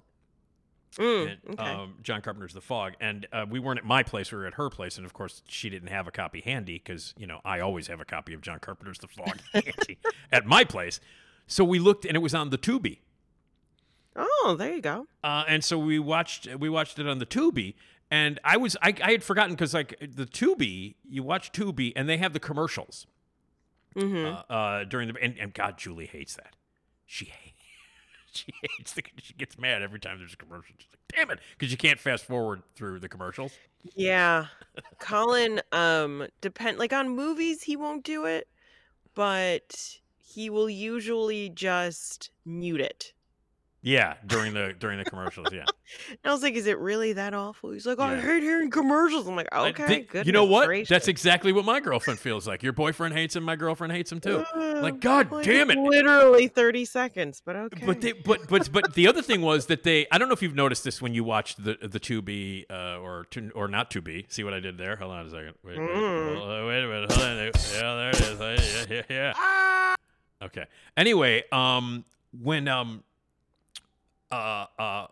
Mm, and, okay. um, John Carpenter's The Fog, and uh, we weren't at my place; we were at her place, and of course, she didn't have a copy handy because you know I always have a copy of John Carpenter's The Fog handy at my place. So we looked, and it was on the Tubi. oh, there you go. Uh, and so we watched we watched it on the Tubi, and I was I, I had forgotten because like the Tubi, you watch Tubi, and they have the commercials hmm uh, uh, during the and, and God, Julie hates that. She hates she hates the she gets mad every time there's a commercial. She's like, damn it, because you can't fast forward through the commercials. Yeah. Colin, um, depend like on movies, he won't do it, but he will usually just mute it. Yeah, during the during the commercials. Yeah. And I was like, is it really that awful? He's like, I Yeah. hate hearing commercials. I'm like, I okay, good. you know what? That's exactly what my girlfriend feels like. Your boyfriend hates him. My girlfriend hates him too. Like, God damn it. Literally 30 seconds, but okay. But they, but but but the other thing was that they. I don't know if you've noticed this when you watched the the two B uh, or to, or not two B. See what I did there? Hold on a second. Wait, wait, Mm. hold on, wait a minute. Hold on. Yeah, there it is. Yeah, yeah, yeah. Okay. Anyway, um, when um, uh, uh,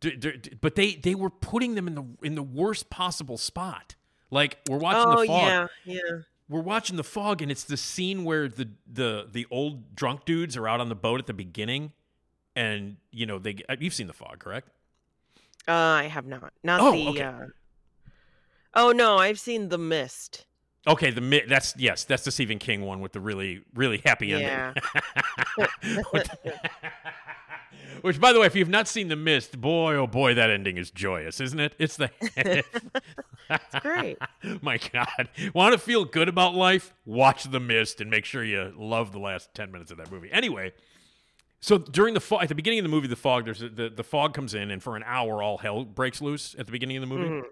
d- d- d- but they they were putting them in the in the worst possible spot. Like we're watching oh, the fog yeah, yeah. we're watching the fog and it's the scene where the the the old drunk dudes are out on the boat at the beginning and you know they uh, you've seen the fog correct Uh, I have not. Not Oh, the. okay. Uh... Oh, no, I've seen The Mist. okay the mi- that's yes that's the stephen king one with the really really happy ending Yeah. Which by the way if you've not seen the mist boy oh boy that ending is joyous isn't it it's the It's great. my god want to feel good about life watch the mist and make sure you love the last 10 minutes of that movie anyway so during the fog at the beginning of the movie the fog there's a, the, the fog comes in and for an hour all hell breaks loose at the beginning of the movie Mhm.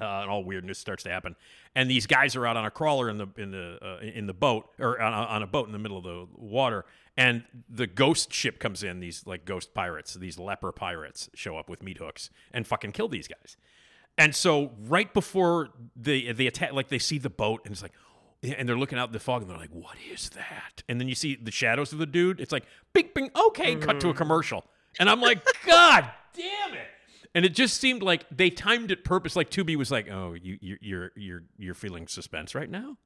uh, and all weirdness starts to happen. And these guys are out on a crawler in the in the uh, in the boat or on a, on a boat in the middle of the water, and the ghost ship comes in. These like ghost pirates, these leper pirates, show up with meat hooks and fucking kill these guys. And so right before the the attack, like they see the boat and it's like. And they're looking out in the fog and they're like, "What is that?" And then you see the shadows of the dude. It's like, "Bing, bing, okay." Cut to a mm. commercial, and I'm like, "God damn it!" And it just seemed like they timed it purpose. Like Tubi was like, "Oh, you, you you're you're you're feeling suspense right now.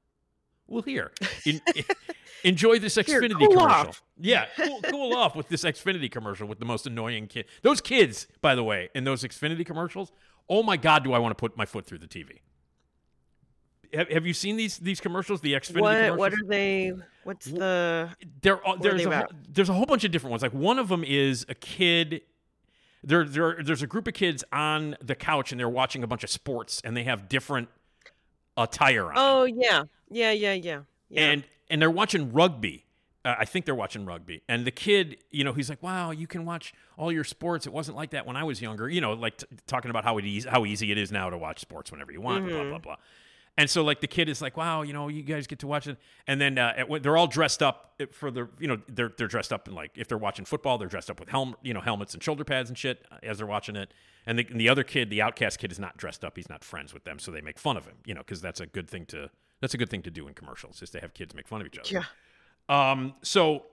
Well, here, en- enjoy this Here, Xfinity cool commercial. off. Yeah, cool, cool off with this Xfinity commercial with the most annoying kid. Those kids, by the way, in those Xfinity commercials. Oh my God, do I want to put my foot through the TV? Have, have you seen these these commercials? The Xfinity What, commercials. what are they? What's the. there, are there's they a, there's a whole bunch of different ones. Like one of them is a kid. There, there, there's a group of kids on the couch and they're watching a bunch of sports and they have different attire on. Oh, yeah. Yeah, yeah, yeah. yeah. and and they're watching rugby. Uh, I think they're watching rugby. And the kid, you know, he's like, "Wow, you can watch all your sports. It wasn't like that when I was younger." You know, like t- talking about how it easy, how easy it is now to watch sports whenever you want. Blah Mhm. blah blah. And so, like the kid is like, "Wow, you know, you guys get to watch it." And then uh, at, they're all dressed up for the, you know, they're they're dressed up in like if they're watching football, they're dressed up with helm, you know, helmets and shoulder pads and shit uh, as they're watching it. And the, and the other kid, the outcast kid, is not dressed up. He's not friends with them, so they make fun of him. You know, because that's a good thing to that's a good thing to do in commercials is to have kids make fun of each other. Yeah. Um, so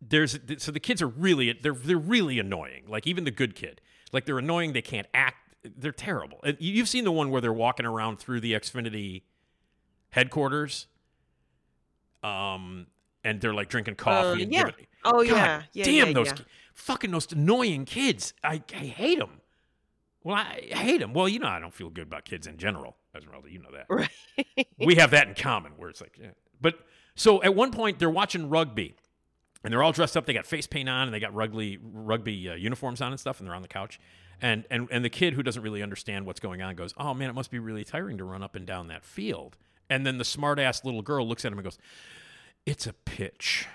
there's so the kids are really they're they're really annoying. Like even the good kid, like they're annoying. They can't act. They're terrible. You- You've seen the one where they're walking around through the Xfinity headquarters, um, and they're like drinking coffee Uh, and yeah. giving. Oh, yeah. Yeah, damn yeah, those yeah. ki- fucking those annoying kids. I, I hate them. Well, I, I hate them. Well, you know, I don't feel good about kids in general, Esmeralda. You know that Right. we have that in common where it's like, yeah. But so at one point they're watching rugby and they're all dressed up. They got face paint on, and they got rugby rugby uh, uniforms on and stuff, and they're on the couch. And and and the kid who doesn't really understand what's going on goes, "Oh man, it must be really tiring to run up and down that field." And then the smart ass little girl looks at him and goes, "It's a pitch."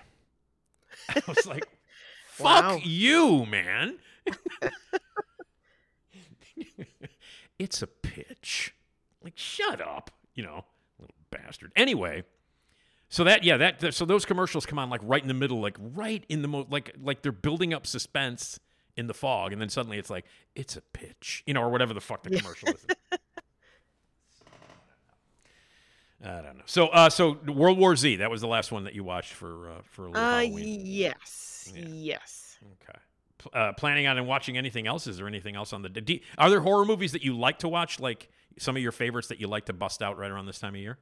I was like, "Fuck Wow. you, man." it's a pitch. Like, shut up, you know, little bastard. Anyway, so that yeah, that, that- so those commercials come on like right in the middle, like right in the mo like like they're building up suspense in the fog, and then suddenly it's like it's a pitch, you know, or whatever the fuck the commercial is. I don't know. So, uh, so World War Z. That was the last one that you watched for uh, for a little Uh, Halloween. yes, Yeah. yes. Okay. Uh, planning on and watching anything else? Is there anything else on the? Do, are there horror movies that you like to watch? Like some of your favorites that you like to bust out right around this time of year?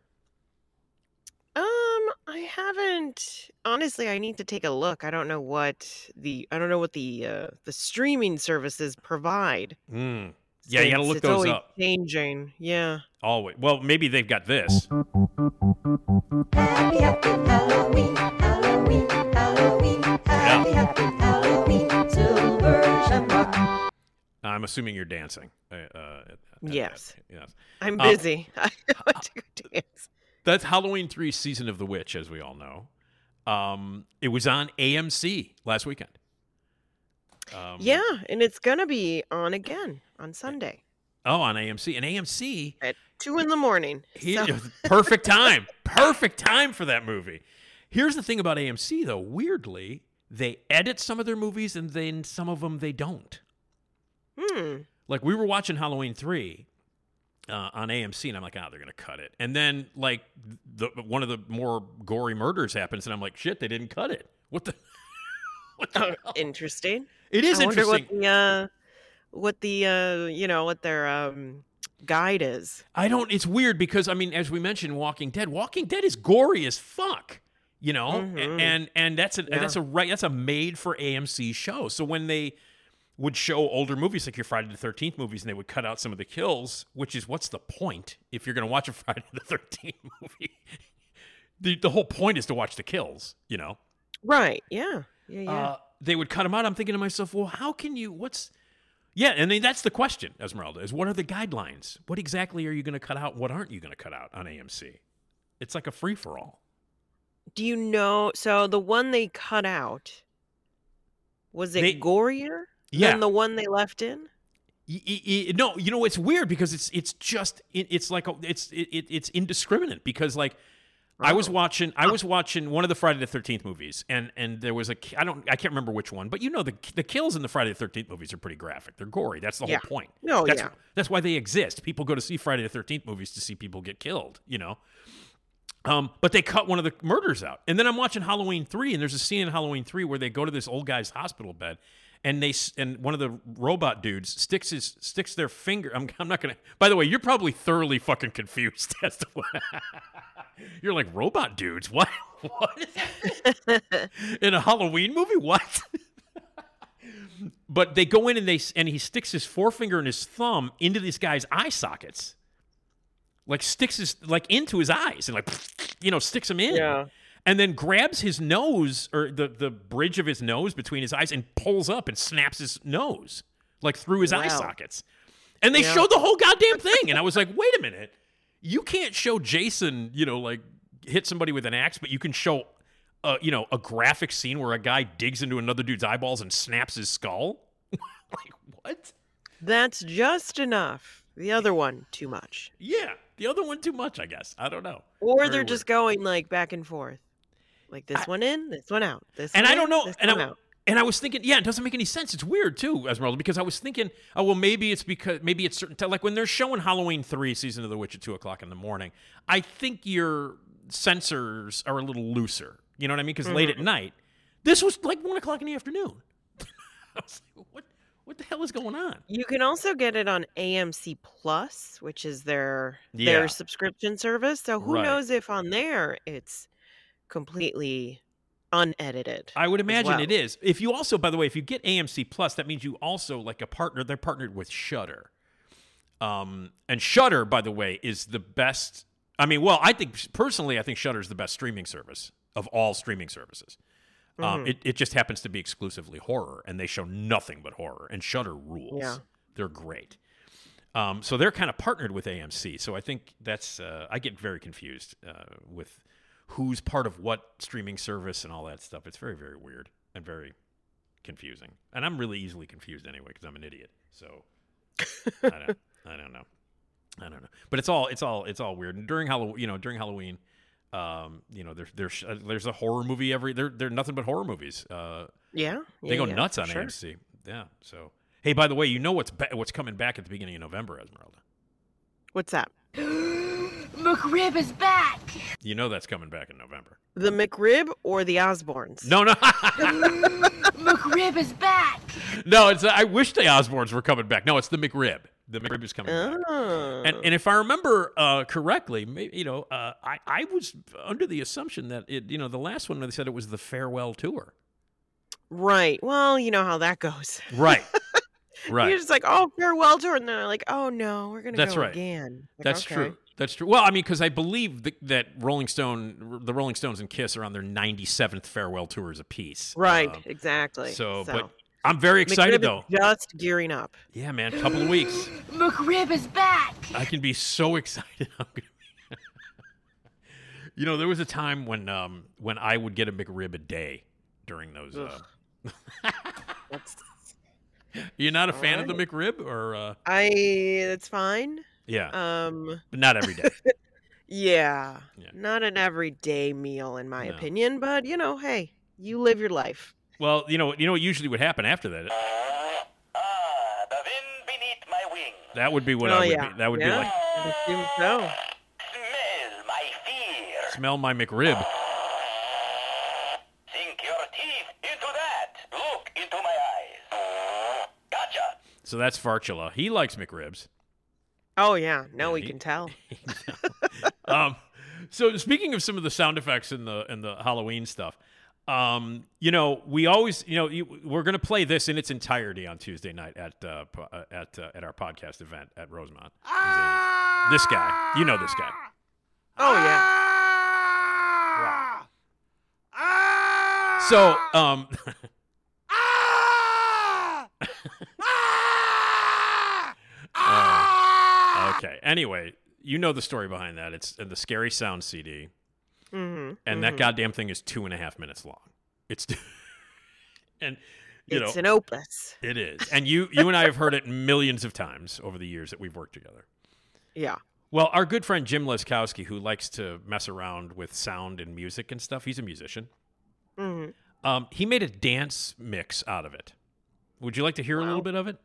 I haven't. Honestly, I need to take a look. I don't know what the I don't know what the uh, the streaming services provide. Mm. Yeah, you got to look it's those always up. Changing. Yeah. Always. Well, maybe they've got this. Happy, happy Halloween, Halloween, Halloween, happy, happy Halloween, silver shamrock. I'm assuming you're dancing. Uh, uh, at- at Yes. that. Yes. I'm Um, busy. I want to go dance. That's Halloween three, season of the witch, as we all know. Um, it was on AMC last weekend. Um, Yeah, and it's gonna be on again on Sunday Oh, on AMC and AMC. at two in the morning. He, So- perfect time. Perfect time for that movie. Here's the thing about AMC, though. Weirdly, they edit some of their movies and then some of them they don't. hmm. Like we were watching Halloween three uh, on AMC, and I'm like, oh, they're gonna cut it. And then like the one of the more gory murders happens, and I'm like, shit, they didn't cut it. What the? what the Oh, interesting. It is I interesting. what the uh, what the uh, you know what their um guide is. I don't. It's weird because I mean, as we mentioned, Walking Dead. Walking Dead is gory as fuck. You know, A- Mhm. and and that's a Yeah. that's a right that's a made for AMC show. So when they would show older movies like your Friday the Thirteenth movies, and they would cut out some of the kills, which is what's the point if you're going to watch a Friday the Thirteenth movie? the the whole point is to watch the kills. You know. Right. Yeah. Yeah. Yeah. Uh, they would cut them out. I'm thinking to myself, well, how can you? What's yeah, and then that's the question, Esmeralda, is what are the guidelines? What exactly are you going to cut out? What aren't you going to cut out on AMC? It's like a free for all. Do you know? So the one they cut out was it They- gorier Yeah. than the one they left in? Y- y- y- no, you know it's weird because it's it's just it, it's like a, it's it, it- it's indiscriminate because like I was Oh. watching I was watching one of the Friday the Thirteenth movies and and there was a I don't I can't remember which one but you know the the kills in the Friday the Thirteenth movies are pretty graphic they're gory that's the Yeah. whole point No, that's, yeah. that's why they exist people go to see Friday the Thirteenth movies to see people get killed you know um, but they cut one of the murders out. And then I'm watching Halloween 3, and there's a scene in Halloween 3 where they go to this old guy's hospital bed, and they and one of the robot dudes sticks his sticks their finger. I'm, I'm not gonna. By the way, you're probably thoroughly fucking confused as to what. you're like robot dudes. What? What is that? in a Halloween movie? What? but they go in and they and he sticks his forefinger and his thumb into this guy's eye sockets like sticks his like into his eyes and like you know sticks him in Yeah. And then grabs his nose or the the bridge of his nose between his eyes and pulls up and snaps his nose like through his eye sockets and they Yeah. showed the whole goddamn thing and i was like wait a minute you can't show jason you know like hit somebody with an axe but you can show uh, you know a graphic scene where a guy digs into another dude's eyeballs and snaps his skull like what That's just enough. The other one, too much. yeah the other one too much i guess i don't know Or Very they're weird. just going like back and forth. Like this I- one in, this one out. This and one I don't in, know, and I, out. and I was thinking, yeah, it doesn't make any sense. It's weird too, Esmeralda, because I was thinking, oh well, maybe it's because maybe it's certain ti- like when they're showing Halloween three, season of the witch at two o'clock in the morning. I think your censors are a little looser. You know what I mean? Because late Mm-hmm. at night, this was like one o'clock in the afternoon. I was like, what? What the hell is going on? You can also get it on AMC Plus, which is their Yeah. their subscription service. So who Right. knows if on there it's completely unedited. I would imagine well. it is. If you also, by the way, if you get AMC Plus, that means you also like a partner. They're partnered with Shudder, um, and Shudder, by the way, is the best. I mean, well, I think personally, I think Shudder is the best streaming service of all streaming services. Um, Mhm. it, it just happens to be exclusively horror, and they show nothing but horror. And Shudder rules. Yeah. They're great. Um, so they're kind of partnered with AMC. So I think that's uh, I get very confused uh, with who's part of what streaming service and all that stuff. It's very very weird and very confusing. And I'm really easily confused anyway because I'm an idiot. So I don't I don't know. I don't know. But it's all it's all it's all weird. And during Halloween, you know, during Halloween, um, you know, there's there's uh, there's a horror movie every there they're nothing but horror movies. Uh, Yeah. they go yeah, nuts on sure. AMC. Yeah. So hey, by the way, you know what's ba- what's coming back at the beginning of November, Esmeralda. What's that? McRib is back. You know that's coming back in November. The McRib or the Osbournes? No, no, McRib is back. no. It's I wish the Osbournes were coming back. No, it's the McRib. The McRib is coming back. Oh. And, and if I remember uh, correctly, maybe, you know, uh, I, I was under the assumption that it, you know, the last one they said it was the farewell tour. right. Well, you know how that goes. Right. right. You're just like, oh, farewell tour, and then they're like, oh no, we're gonna That's go right. again. Like, That's okay. true. That's true. Well, I mean, because I believe th- that Rolling Stone, the Rolling Stones and Kiss are on their 97th farewell tours apiece. Right. Um, exactly. so, but I'm very excited is though. Just gearing up. Yeah, man. Couple of weeks. McRib is back. I can be so excited. Be- you know, there was a time when um when I would get a McRib a day during those. Uh, That's, you're not a fan of the Alright. McRib, or uh, I. That's fine. Yeah, Um. but not every day. Yeah. Yeah. Not an everyday meal, in my No. opinion, but you know, hey, you live your life. well, you know, you know what usually would happen after that. Ah, the wind beneath my wings. That would be what oh I would yeah. be. That would yeah. be like I assume so. Smell my fear. smell my McRib. Sink your teeth into that. Look into my eyes. Gotcha. So that's Farchula. He likes McRibs. Oh yeah. No, Yeah, we he- can tell. um, so speaking of some of the sound effects in the in the Halloween stuff, um, you know, we always, you know, you, we're going to play this in its entirety on Tuesday night at uh, uh, at uh, at our podcast event at Rosemont. in Zanies. This guy, you know this guy. Oh yeah. So, um, uh, okay. Anyway, you know the story behind that. It's uh, the Scary Sound CD. Mm-hmm. and that goddamn thing is two and a half minutes long. It's and you It's know an opus. it is, and you you and I have heard it millions of times over the years that we've worked together. Yeah. Well, our good friend Jim Leskowski, who likes to mess around with sound and music and stuff, he's a musician. hmm Um, he made a dance mix out of it. Would you like to hear a little bit of it?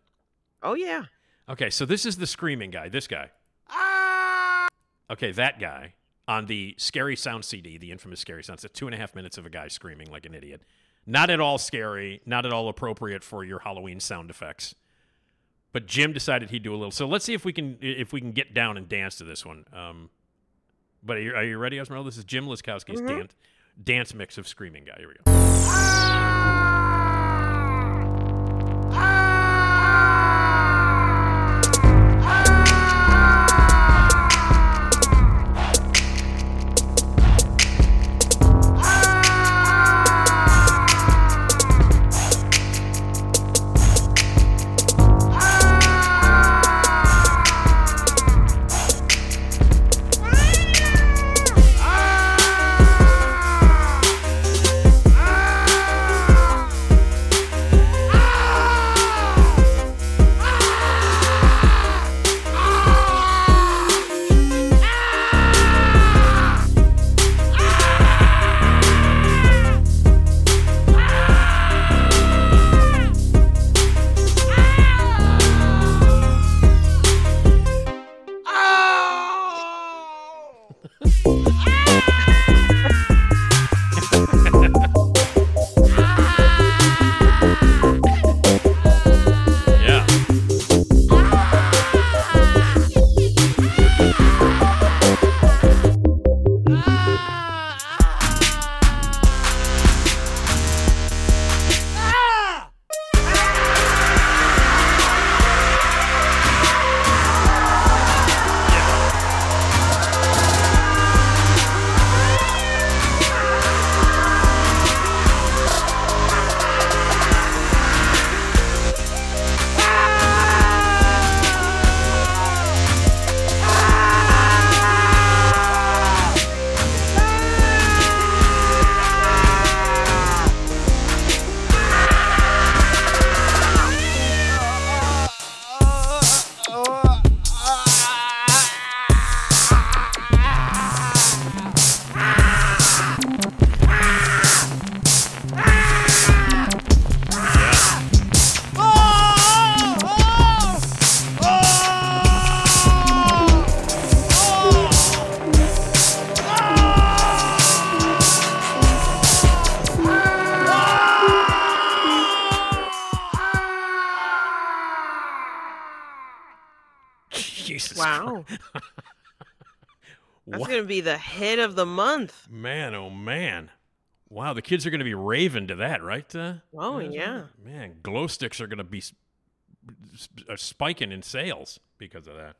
Oh yeah. Okay, so this is the screaming guy. This guy. Ah! Okay, that guy on the Scary Sound CD, the infamous Scary Sound. It's two and a half minutes of a guy screaming like an idiot. Not at all scary. Not at all appropriate for your Halloween sound effects. But Jim decided he'd do a little. So let's see if we can if we can get down and dance to this one. Um, but are you, are you ready, Esmeralda? This is Jim Liskowski's Mhm. dance dance mix of screaming guy. Here we go. To be the hit of the month. Man, oh man. Wow, the kids are going to be raving to that, right? Uh, Oh, yeah. Man, glow sticks are going to be s- s- uh, spiking in sales because of that.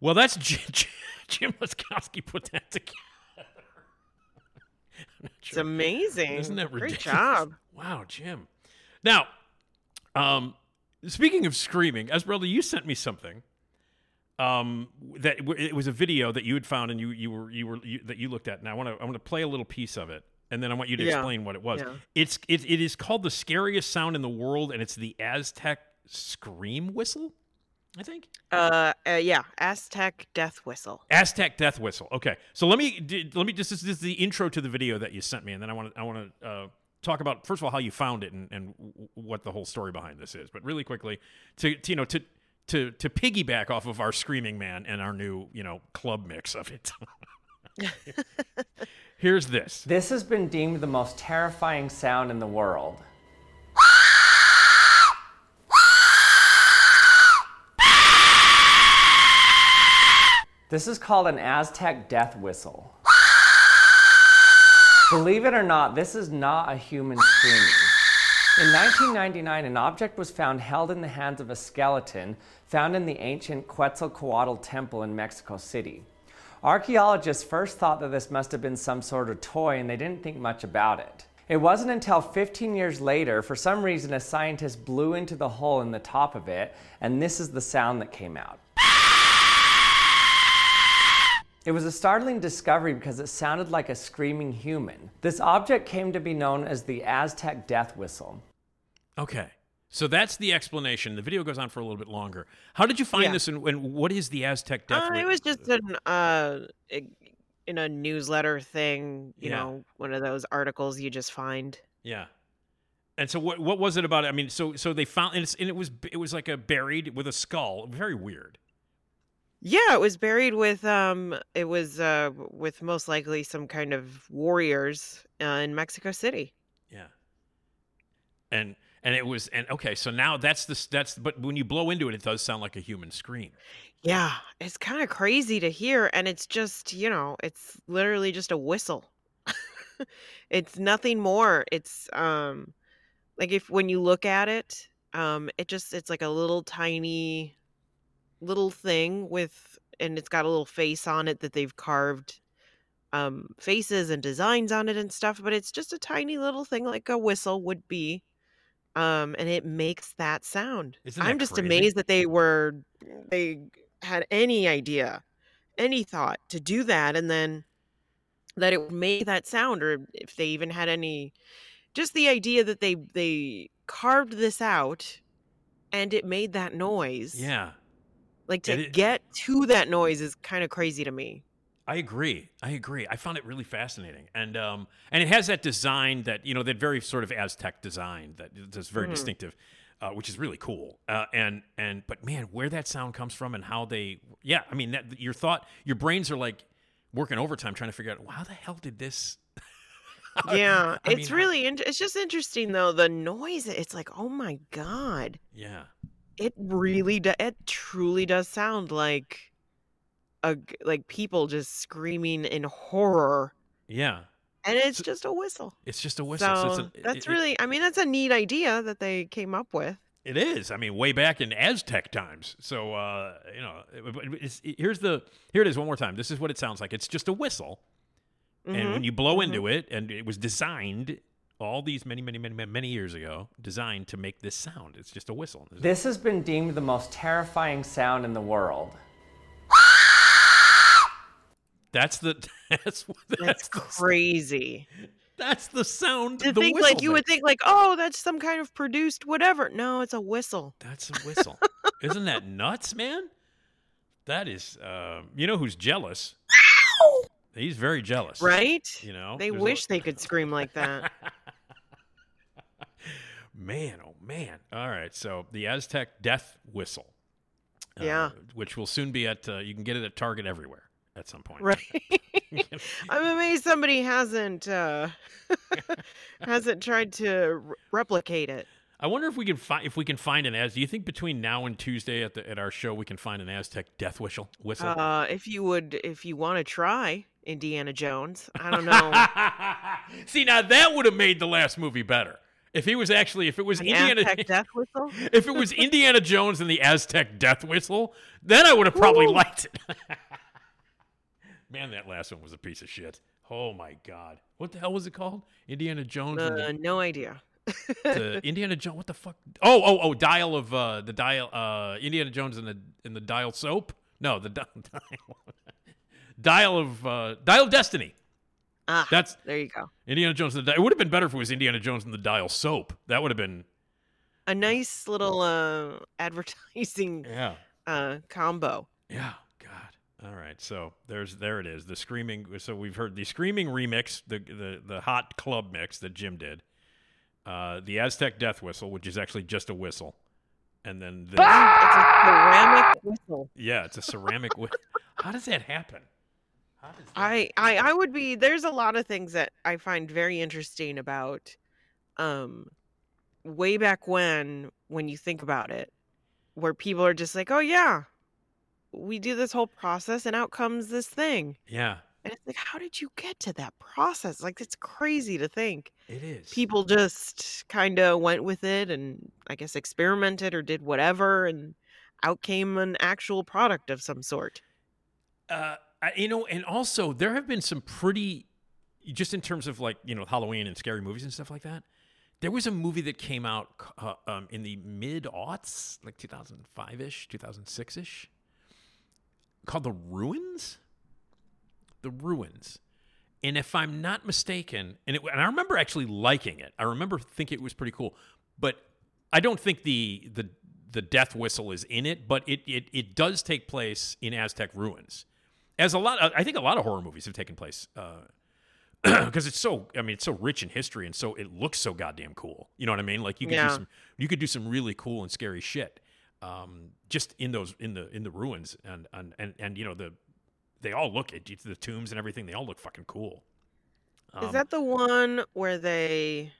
Well, that's Jim, Jim Laskowski put that together. I'm It's sure. amazing. Isn't that ridiculous? Great job. Wow, Jim. Now, um, speaking of screaming, Esmeralda, you sent me something. Um, that w- it was a video that you had found and you you were you were you, that you looked at, and I want to I want to play a little piece of it, and then I want you to Yeah. explain what it was. Yeah. It's it, it is called the scariest sound in the world, and it's the Aztec scream whistle. I think Uh, uh, yeah, Aztec death whistle. Aztec death whistle. Okay, so let me d- let me just this is the intro to the video that you sent me, and then I want to I want to uh, talk about first of all how you found it and, and w- what the whole story behind this is. But really quickly, to, to you know to to to piggyback off of our screaming man and our new you know club mix of it. Here's this. This has been deemed the most terrifying sound in the world. This is called an Aztec death whistle. Believe it or not, this is not a human screaming. In 1999, an object was found held in the hands of a skeleton found in the ancient Quetzalcoatl temple in Mexico City. Archaeologists first thought that this must have been some sort of toy and they didn't think much about it. It wasn't until 15 years later, for some reason, a scientist blew into the hole in the top of it, and this is the sound that came out. It was a startling discovery because it sounded like a screaming human. This object came to be known as the Aztec death whistle. Okay. So that's the explanation. The video goes on for a little bit longer. How did you find Yeah. this, and, and what is the Aztec death? Uh, it was just an uh, in a newsletter thing. You Yeah. know, one of those articles you just find. Yeah. And so what what was it about it? I mean, so so they found and, it's, and it was it was like a buried with a skull. Very weird. Yeah, it was buried with um, it was uh, with most likely some kind of warriors uh, in Mexico City. Yeah. And and it was and okay, so now that's the that's but when you blow into it, it does sound like a human scream. Yeah, it's kind of crazy to hear, and it's just you know, it's literally just a whistle. it's nothing more. It's um, like if when you look at it, um, it just it's like a little tiny little thing with, and it's got a little face on it that they've carved um faces and designs on it and stuff but it's just a tiny little thing like a whistle would be um and it makes that sound Isn't that i'm just crazy? amazed that they were they had any idea any thought to do that and then that it would make that sound or if they even had any just the idea that they they carved this out and it made that noise Yeah. like to It get to that noise is kind of crazy to me I agree. I agree. I found it really fascinating, and um, and it has that design that you know that very sort of Aztec design that that's very Mhm. distinctive, uh, which is really cool. Uh, and and but man, where that sound comes from and how they, yeah, I mean, that your thought, your brains are like working overtime trying to figure out how the hell did this. yeah I it's mean, really int- it's just interesting though the noise it's like oh my god Yeah. it really it truly does sound like a g- like people just screaming in horror Yeah. and it's just a whistle It's just a whistle. So, so it's an- that's it- it- really i mean that's a neat idea that they came up with It is. I mean, way back in Aztec times. So uh, you know, it- it's, it- here's the here it is one more time. This is what it sounds like. It's just a whistle, and Mhm, when you blow into it, and it was designed all these many, many, many, many, many years ago, designed to make this sound. It's just a whistle. This has been deemed the most terrifying sound in the world. That's the that's that's that's the, crazy that's the sound. to the think whistle like you would think like oh that's some kind of produced whatever no it's a whistle That's a whistle. Isn't that nuts, man? That is. Uh, you know who's jealous? He's very jealous. right You know. they There's a- wish they could scream like that Man, oh man. All right. So the Aztec death whistle. uh, Yeah. Which will soon be at, uh, you can get it at Target everywhere at some point. right i'm amazed somebody hasn't uh hasn't tried to r- replicate it I wonder if we can find if we can find an Az. Do you think between now and Tuesday at the at our show we can find an Aztec death whistle? Whistle. Uh, if you would, if you want to try Indiana Jones, I don't know. See, now that would have made the last movie better. If he was actually, if it was An Indiana, Aztec death whistle? if it was Indiana Jones and the Aztec death whistle, then I would have probably Woo. liked it. Man, that last one was a piece of shit. Oh my god, what the hell was it called? Indiana Jones and Uh, the, no idea. the Indiana Jones. What the fuck? Oh, oh, oh! Dial of uh, the dial. Uh, Indiana Jones and the in the dial soap. No, the di- dial. dial of uh, dial of destiny. Ah, That's there you go. Indiana Jones. And the, it would have been better if it was Indiana Jones and the dial soap. That would have been A nice little uh, advertising yeah, uh, combo. yeah. All right. So there's there it is. The screaming. So we've heard the screaming remix, the the the hot club mix that Jim did. Uh, the Aztec death whistle, which is actually just a whistle, and then this. It's a ceramic whistle. Yeah, it's a ceramic. whistle. How does that happen? Does that I, I I would be there's a lot of things that I find very interesting about um way back when when you think about it where people are just like, "Oh yeah, we do this whole process and out comes this thing." Yeah, And it's like, "How did you get to that process?" Like it's crazy to think. it is. People just kind of went with it and I guess experimented or did whatever and out came an actual product of some sort. uh, you know, and also there have been some pretty, just in terms of like you know Halloween and scary movies and stuff like that. There was a movie that came out uh, um, in the mid aughts, like 2005 ish, 2006 ish, called The Ruins. The Ruins. And if I'm not mistaken, and, it, and I remember actually liking it. I remember thinking it was pretty cool, but I don't think the the the death whistle is in it, but it it, it does take place in Aztec ruins. As a lot, I think a lot of horror movies have taken place uh, because it's so. I mean, it's so rich in history, and so it looks so goddamn cool. You know what I mean? Like you could Yeah. do some, you could do some really cool and scary shit, um, just in those in the in the ruins, and and and, and you know the they all look at the tombs and everything. They all look fucking cool. Is Um, that the one where they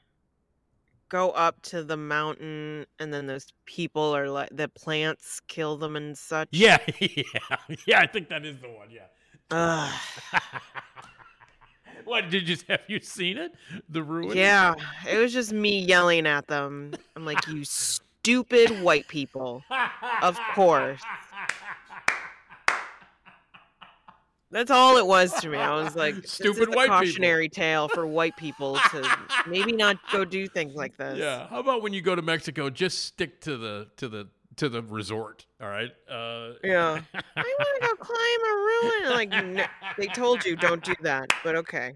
go up to the mountain and then those people are like the plants kill them and such? Yeah, yeah, yeah. I think that is the one. Yeah. What did you have you seen it? The ruins. yeah, it was just me yelling at them. I'm like, you stupid white people. Of course. That's all it was to me. I was like, Stupid a white people. cautionary tale for white people to maybe not go do things like this. Yeah. How about when you go to Mexico, just stick to the to the to the resort. All right. Uh, Yeah. I want to go climb a ruin. Like no, they told you don't do that, but okay.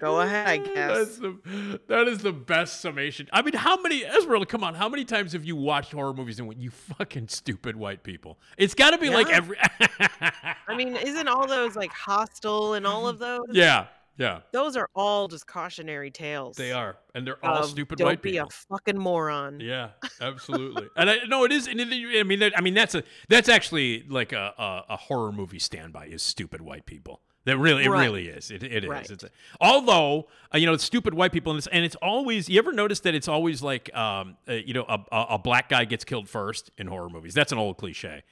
Go ahead, I guess. That's the, that is the best summation. I mean, how many Esmeralda? Come on, how many times have you watched horror movies and went, "You fucking stupid white people"? It's got to be like every. I mean, isn't all those like Hostel and all of those? yeah, yeah, Those are all just cautionary tales. they are, and they're all of stupid don't be a fucking moron. Yeah, absolutely. and I, no, it is. And it, I mean, that, I mean, that's a that's actually like a, a, a horror movie standby is stupid white people. That really, it Right. really is. It, it is. Right. It's a, although uh, you know, it's stupid white people, and it's, and it's always. You ever notice that it's always like, um, uh, you know, a, a, black guy gets killed first in horror movies. That's an old cliche.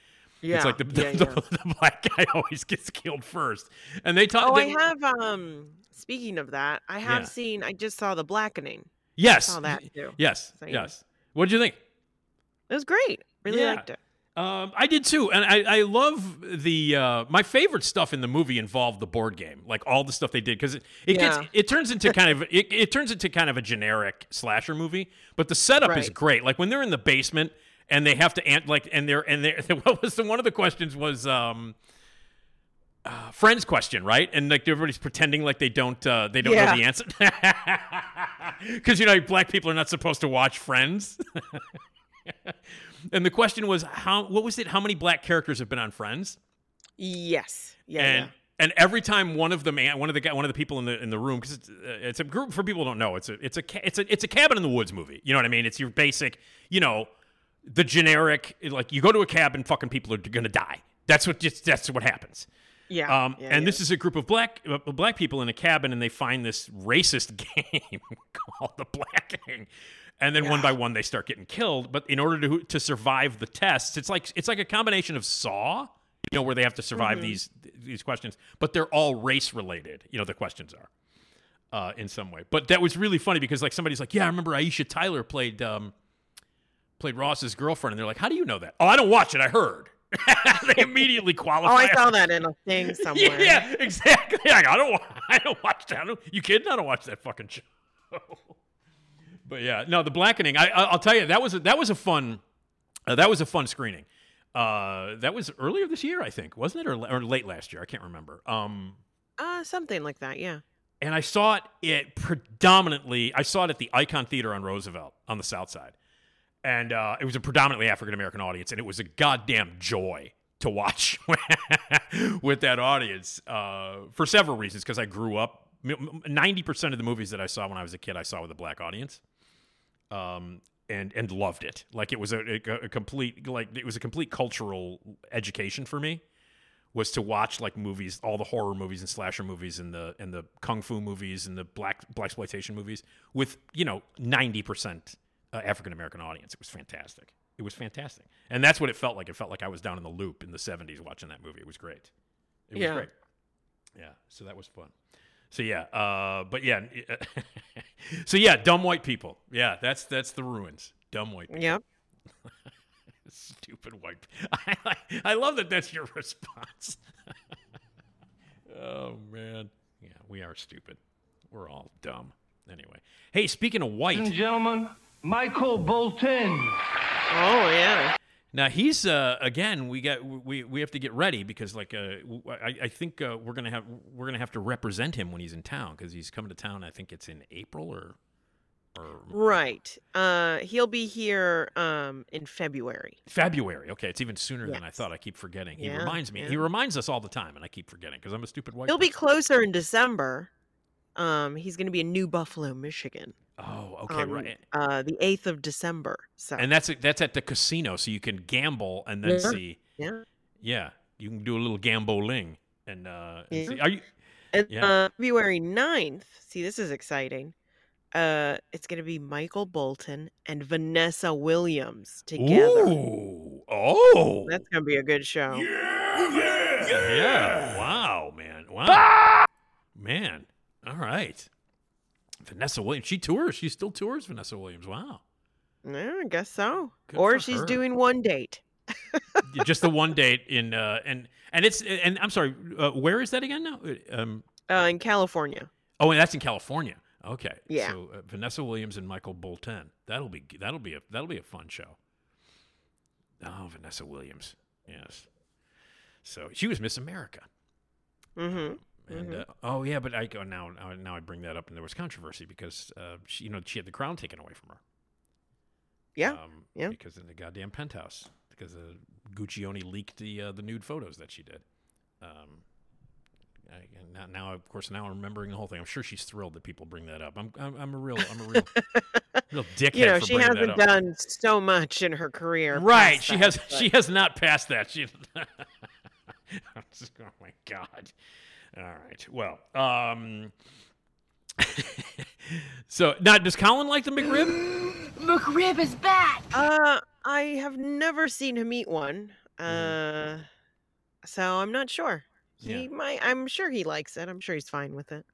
Yeah. It's like the, yeah, the, yeah. the, the black guy always gets killed first, and they talk. Oh, they, I have um speaking of that, I have Yeah. seen I just saw the blackening. yes, saw that too. yes, Same. yes. What did you think? It was great. Really liked it. Um, I did too, and I, I love the uh, my favorite stuff in the movie involved the board game, like all the stuff they did, because it it Yeah. gets it turns into kind of it, it turns into kind of a generic slasher movie, but the setup is great. Like when they're in the basement and they have to ant like and they're and they what was the one of the questions was um. Uh, friends question, right? And like everybody's pretending like they don't uh, they don't know the answer because you know black people are not supposed to watch Friends. and the question was how what was it? How many black characters have been on Friends? Yes. Yeah. and yeah. and every time one of the man, one of the guy, one of the people in the in the room, because it's, uh, it's a group for people who don't know. It's a it's a it's a it's a cabin in the woods movie. You know what I mean? It's your basic, you know, the generic like you go to a cabin, fucking people are gonna die. That's what just that's what happens. Yeah. Um, yeah, and yeah. this is a group of black uh, black people in a cabin, and they find this racist game called the Blackening, and then one by one they start getting killed. But in order to to survive the tests, it's like it's like a combination of Saw, you know, where they have to survive Mhm. these these questions, but they're all race related. You know, the questions are. Uh, in some way, but that was really funny because like somebody's like, yeah, I remember Aisha Tyler played um, played Ross's girlfriend, and they're like, how do you know that? Oh, I don't watch it. I heard. they immediately qualify. Oh, I saw that in a thing somewhere. Yeah, exactly. Like, I don't. I don't watch that. I don't, you kidding? I don't watch that fucking show. But yeah, no, the blackening. I, I- I'll tell you, that was a, that was a fun. Uh, that was a fun screening. Uh, that was earlier this year, I think, wasn't it, or, or late last year? I can't remember. Um, Uh, something like that. Yeah. and I saw it, it predominantly. I saw it at the Icon Theater on Roosevelt on the South Side, and uh, it was a predominantly African American audience, and it was a goddamn joy to watch with that audience uh, for several reasons. Because I grew up, ninety percent of the movies that I saw when I was a kid, I saw with a black audience, um, and and loved it. Like it was a, a, a complete like it was a complete cultural education for me was to watch like movies, all the horror movies and slasher movies and the and the kung fu movies and the black black exploitation movies with you know ninety percent uh, African American audience. It was fantastic. It was fantastic, and that's what it felt like. It felt like I was down in the loop in the seventies watching that movie. It was great. It was Yeah. great. Yeah, so that was fun. So yeah, uh, but yeah, so yeah, dumb white people. Yeah, that's that's the ruins. Dumb white people. Yep. Stupid white. I, I love that. That's your response. oh man, yeah, we are stupid. We're all dumb. Anyway, hey, speaking of white, Ladies and gentlemen, Michael Bolton. Oh yeah. Now he's uh, again. We got we we have to get ready because like uh, I, I think uh, we're gonna have we're gonna have to represent him when he's in town because he's coming to town. I think it's in April or or Right. Uh, he'll be here um in February. February. Okay, it's even sooner than I thought. I keep forgetting. He Yeah, reminds me. yeah. He reminds us all the time, and I keep forgetting because I'm a stupid white. He'll be closer in December. Um, he's going to be in New Buffalo, Michigan. Oh, okay, on, right. Uh, the eighth of December. So. And that's that's at the casino, so you can gamble and then Yeah. see. Yeah. Yeah, you can do a little gambling and uh. And Yeah. see. Are you? And Yeah. uh, February 9th, see, this is exciting. Uh, it's going to be Michael Bolton and Vanessa Williams together. Ooh. Oh. That's going to be a good show. Yeah. Wow, man. Wow. Man. All right. Vanessa Williams. She tours. She still tours. Vanessa Williams. Wow. Yeah, I guess so. Good or she's her. doing one date. Just the one date in uh and and it's and I'm sorry. Uh, where is that again now? Uh, Um. Uh, in California. Oh, and that's in California. Okay. Yeah. So uh, Vanessa Williams and Michael Bolton. That'll be that'll be a that'll be a fun show. Oh, Vanessa Williams. Yes. So she was Miss America. Mm-hmm. And Mhm. uh, oh yeah, but I go now. Now now I bring that up, and there was controversy because uh, she, you know, she had the crown taken away from her. Yeah. Um, yeah. Because in the goddamn penthouse, because uh, Guccione leaked the uh, the nude photos that she did. Um, I, and now, now, of course, now I'm remembering the whole thing. I'm sure she's thrilled that people bring that up. I'm, I'm, I'm a real, I'm a real, real dickhead You know, she hasn't done so much in her career. Right, she that, has, but- she has not passed that. She, oh my god. All right. Well, um, so now does Colin like the McRib? McRib is back. Uh, I have never seen him eat one. Mm-hmm. Uh, so I'm not sure. He Yeah. might. I'm sure he likes it. I'm sure he's fine with it.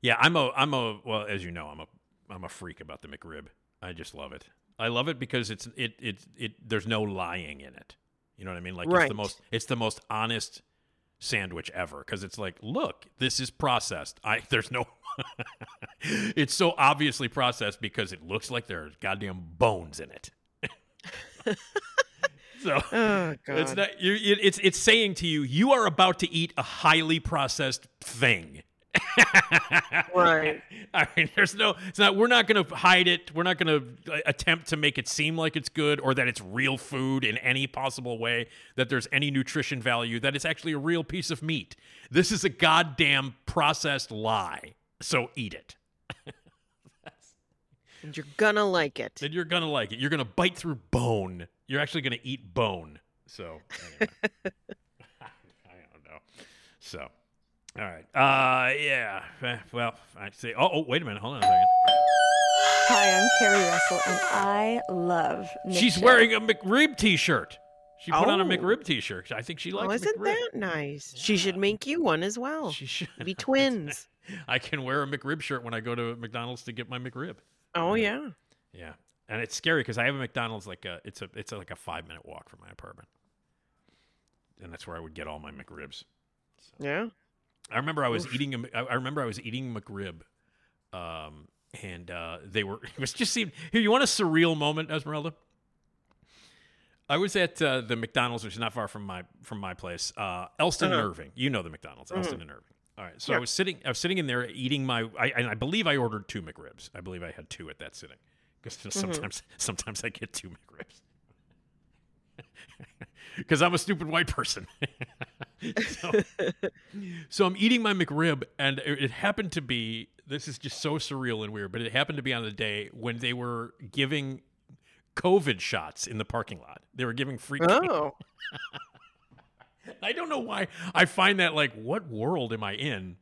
Yeah, I'm a, I'm a, well, as you know, I'm a, I'm a freak about the McRib. I just love it. I love it because it's, it, it, it. There's no lying in it. You know what I mean? Like it's the most, it's the most honest sandwich ever because it's like, look, this is processed. I, there's no. it's so obviously processed because it looks like there's goddamn bones in it. so Oh it's not. It, it's it's saying to you, you are about to eat a highly processed thing. Right. I mean, there's no. It's not. We're not going to hide it. We're not going to attempt to make it seem like it's good or that it's real food in any possible way. That there's any nutrition value. That it's actually a real piece of meat. This is a goddamn processed lie. So eat it. And you're gonna like it. Then you're gonna like it. You're gonna bite through bone. You're actually gonna eat bone. So anyway. I don't know. So all right. Uh yeah. Eh, Well, I say oh, oh wait a minute, hold on a second. Hi, I'm Carrie Russell, and I love. Nick She's Show. wearing a McRib T-shirt. She put on a Oh. McRib T-shirt. I think she Oh, likes isn't McRib. that nice? She should make you one as well. She should. Be twins. I can wear a McRib shirt when I go to McDonald's to get my McRib. Oh yeah. Yeah, and it's scary because I have a McDonald's like a it's a it's like a five minute walk from my apartment, and that's where I would get all my McRibs. Yeah. I remember I was eating a, I remember I was eating McRib, um, and uh, they were it was just seemed here. You want a surreal moment, Esmeralda? I was at uh, the McDonald's, which is not far from my from my place, uh, Elston and Uh-huh. Irving. You know the McDonald's, Elston and Irving. All right, so I was sitting, I was sitting in there eating my, I, and I believe I ordered two McRibs. I believe I had two at that sitting because sometimes, sometimes I get two McRibs because I'm a stupid white person. so, so I'm eating my McRib, and it, happened to be. This is just so surreal and weird, but it happened to be on the day when they were giving COVID shots in the parking lot. They were giving free. Oh. I don't know why. I find that like, what world am I in?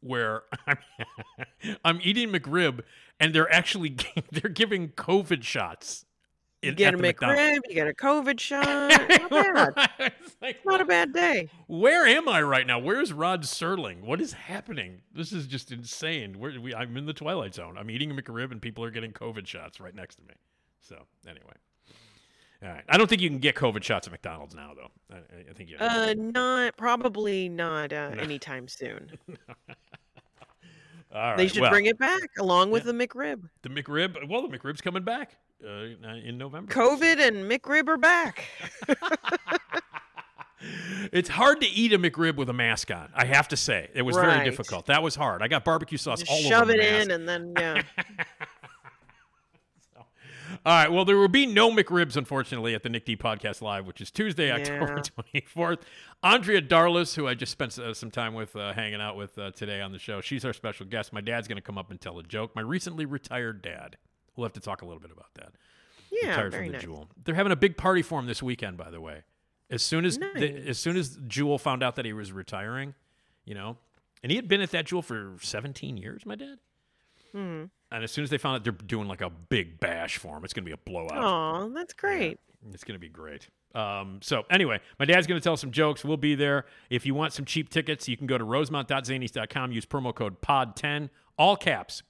Where I'm, I'm eating McRib, and they're actually they're giving COVID shots. You get a. McRib, you get a COVID shot. Not bad. It's like, Not a bad day. where am I right now? Where's Rod Serling? What is happening? This is just insane. Where we, I'm in the twilight zone. I'm eating a McRib, and people are getting COVID shots right next to me. So anyway, all right. I don't think you can get COVID shots at McDonald's now, though. I, I- think you. Uh, not probably not uh, anytime soon. All right. They should well, bring it back along with the McRib. the McRib. Well, the McRib's coming back uh, in November. COVID and McRib are back. It's hard to eat a McRib with a mask on. I have to say, it was very difficult. That was hard. I got barbecue sauce Just all shove over it the mask. in and then yeah. All right. Well, there will be no McRibs, unfortunately, at the Nick D Podcast Live, which is Tuesday, October Yeah. 24th. Andrea Darlas, who I just spent uh, some time with, uh, hanging out with uh, today on the show, she's our special guest. My dad's going to come up and tell a joke. My recently retired dad. We'll have to talk a little bit about that. Yeah, very from the nice. Jewel. They're having a big party for him this weekend, by the way. As soon as the, as soon as Jewel found out that he was retiring, you know, and he had been at that Jewel for 17 years, my dad. Hmm. And as soon as they found out they're doing like a big bash for him, it's going to be a blowout. Oh, that's great. It's going to be great. Um, so anyway, my dad's going to tell some jokes. We'll be there. If you want some cheap tickets, you can go to rosemont.zanies.com. Use promo code POD10, all caps,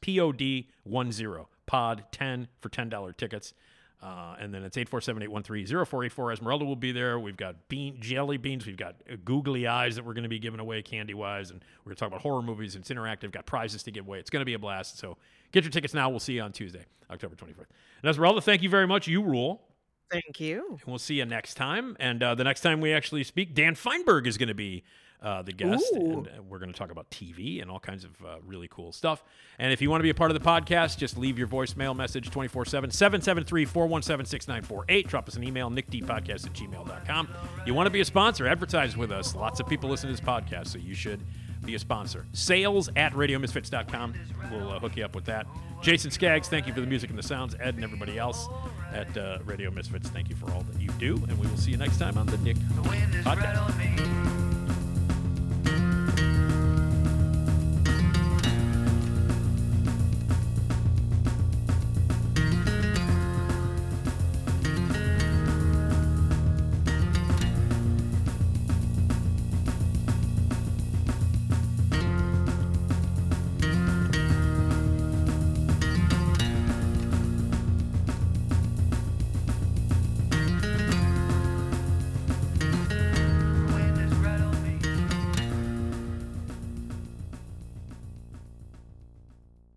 P-O-D 10, for $10 tickets. Uh, and then it's 847-813-0484. Esmeralda will be there. We've got bean jelly beans. We've got googly eyes that we're going to be giving away candy-wise. And we're going to talk about horror movies. It's interactive. Got prizes to give away. It's going to be a blast. So get your tickets now. We'll see you on Tuesday, October 24th. And Esmeralda, thank you very much. You rule. Thank you. And we'll see you next time. And uh, the next time we actually speak, Dan Fienberg is going to be uh, the guest. Ooh. And we're going to talk about TV and all kinds of uh, really cool stuff. And if you want to be a part of the podcast, just leave your voicemail message 24 7 773 417 6948. Drop us an email, nickdpodcast at gmail.com. You want to be a sponsor, advertise with us. Lots of people listen to this podcast, so you should be a sponsor. Sales at radiomisfits.com. We'll uh, hook you up with that. Jason Skaggs, thank you for the music and the sounds. Ed and everybody else at uh, Radio Misfits, thank you for all that you do. And we will see you next time on the Nick The wind is right Podcast. on me.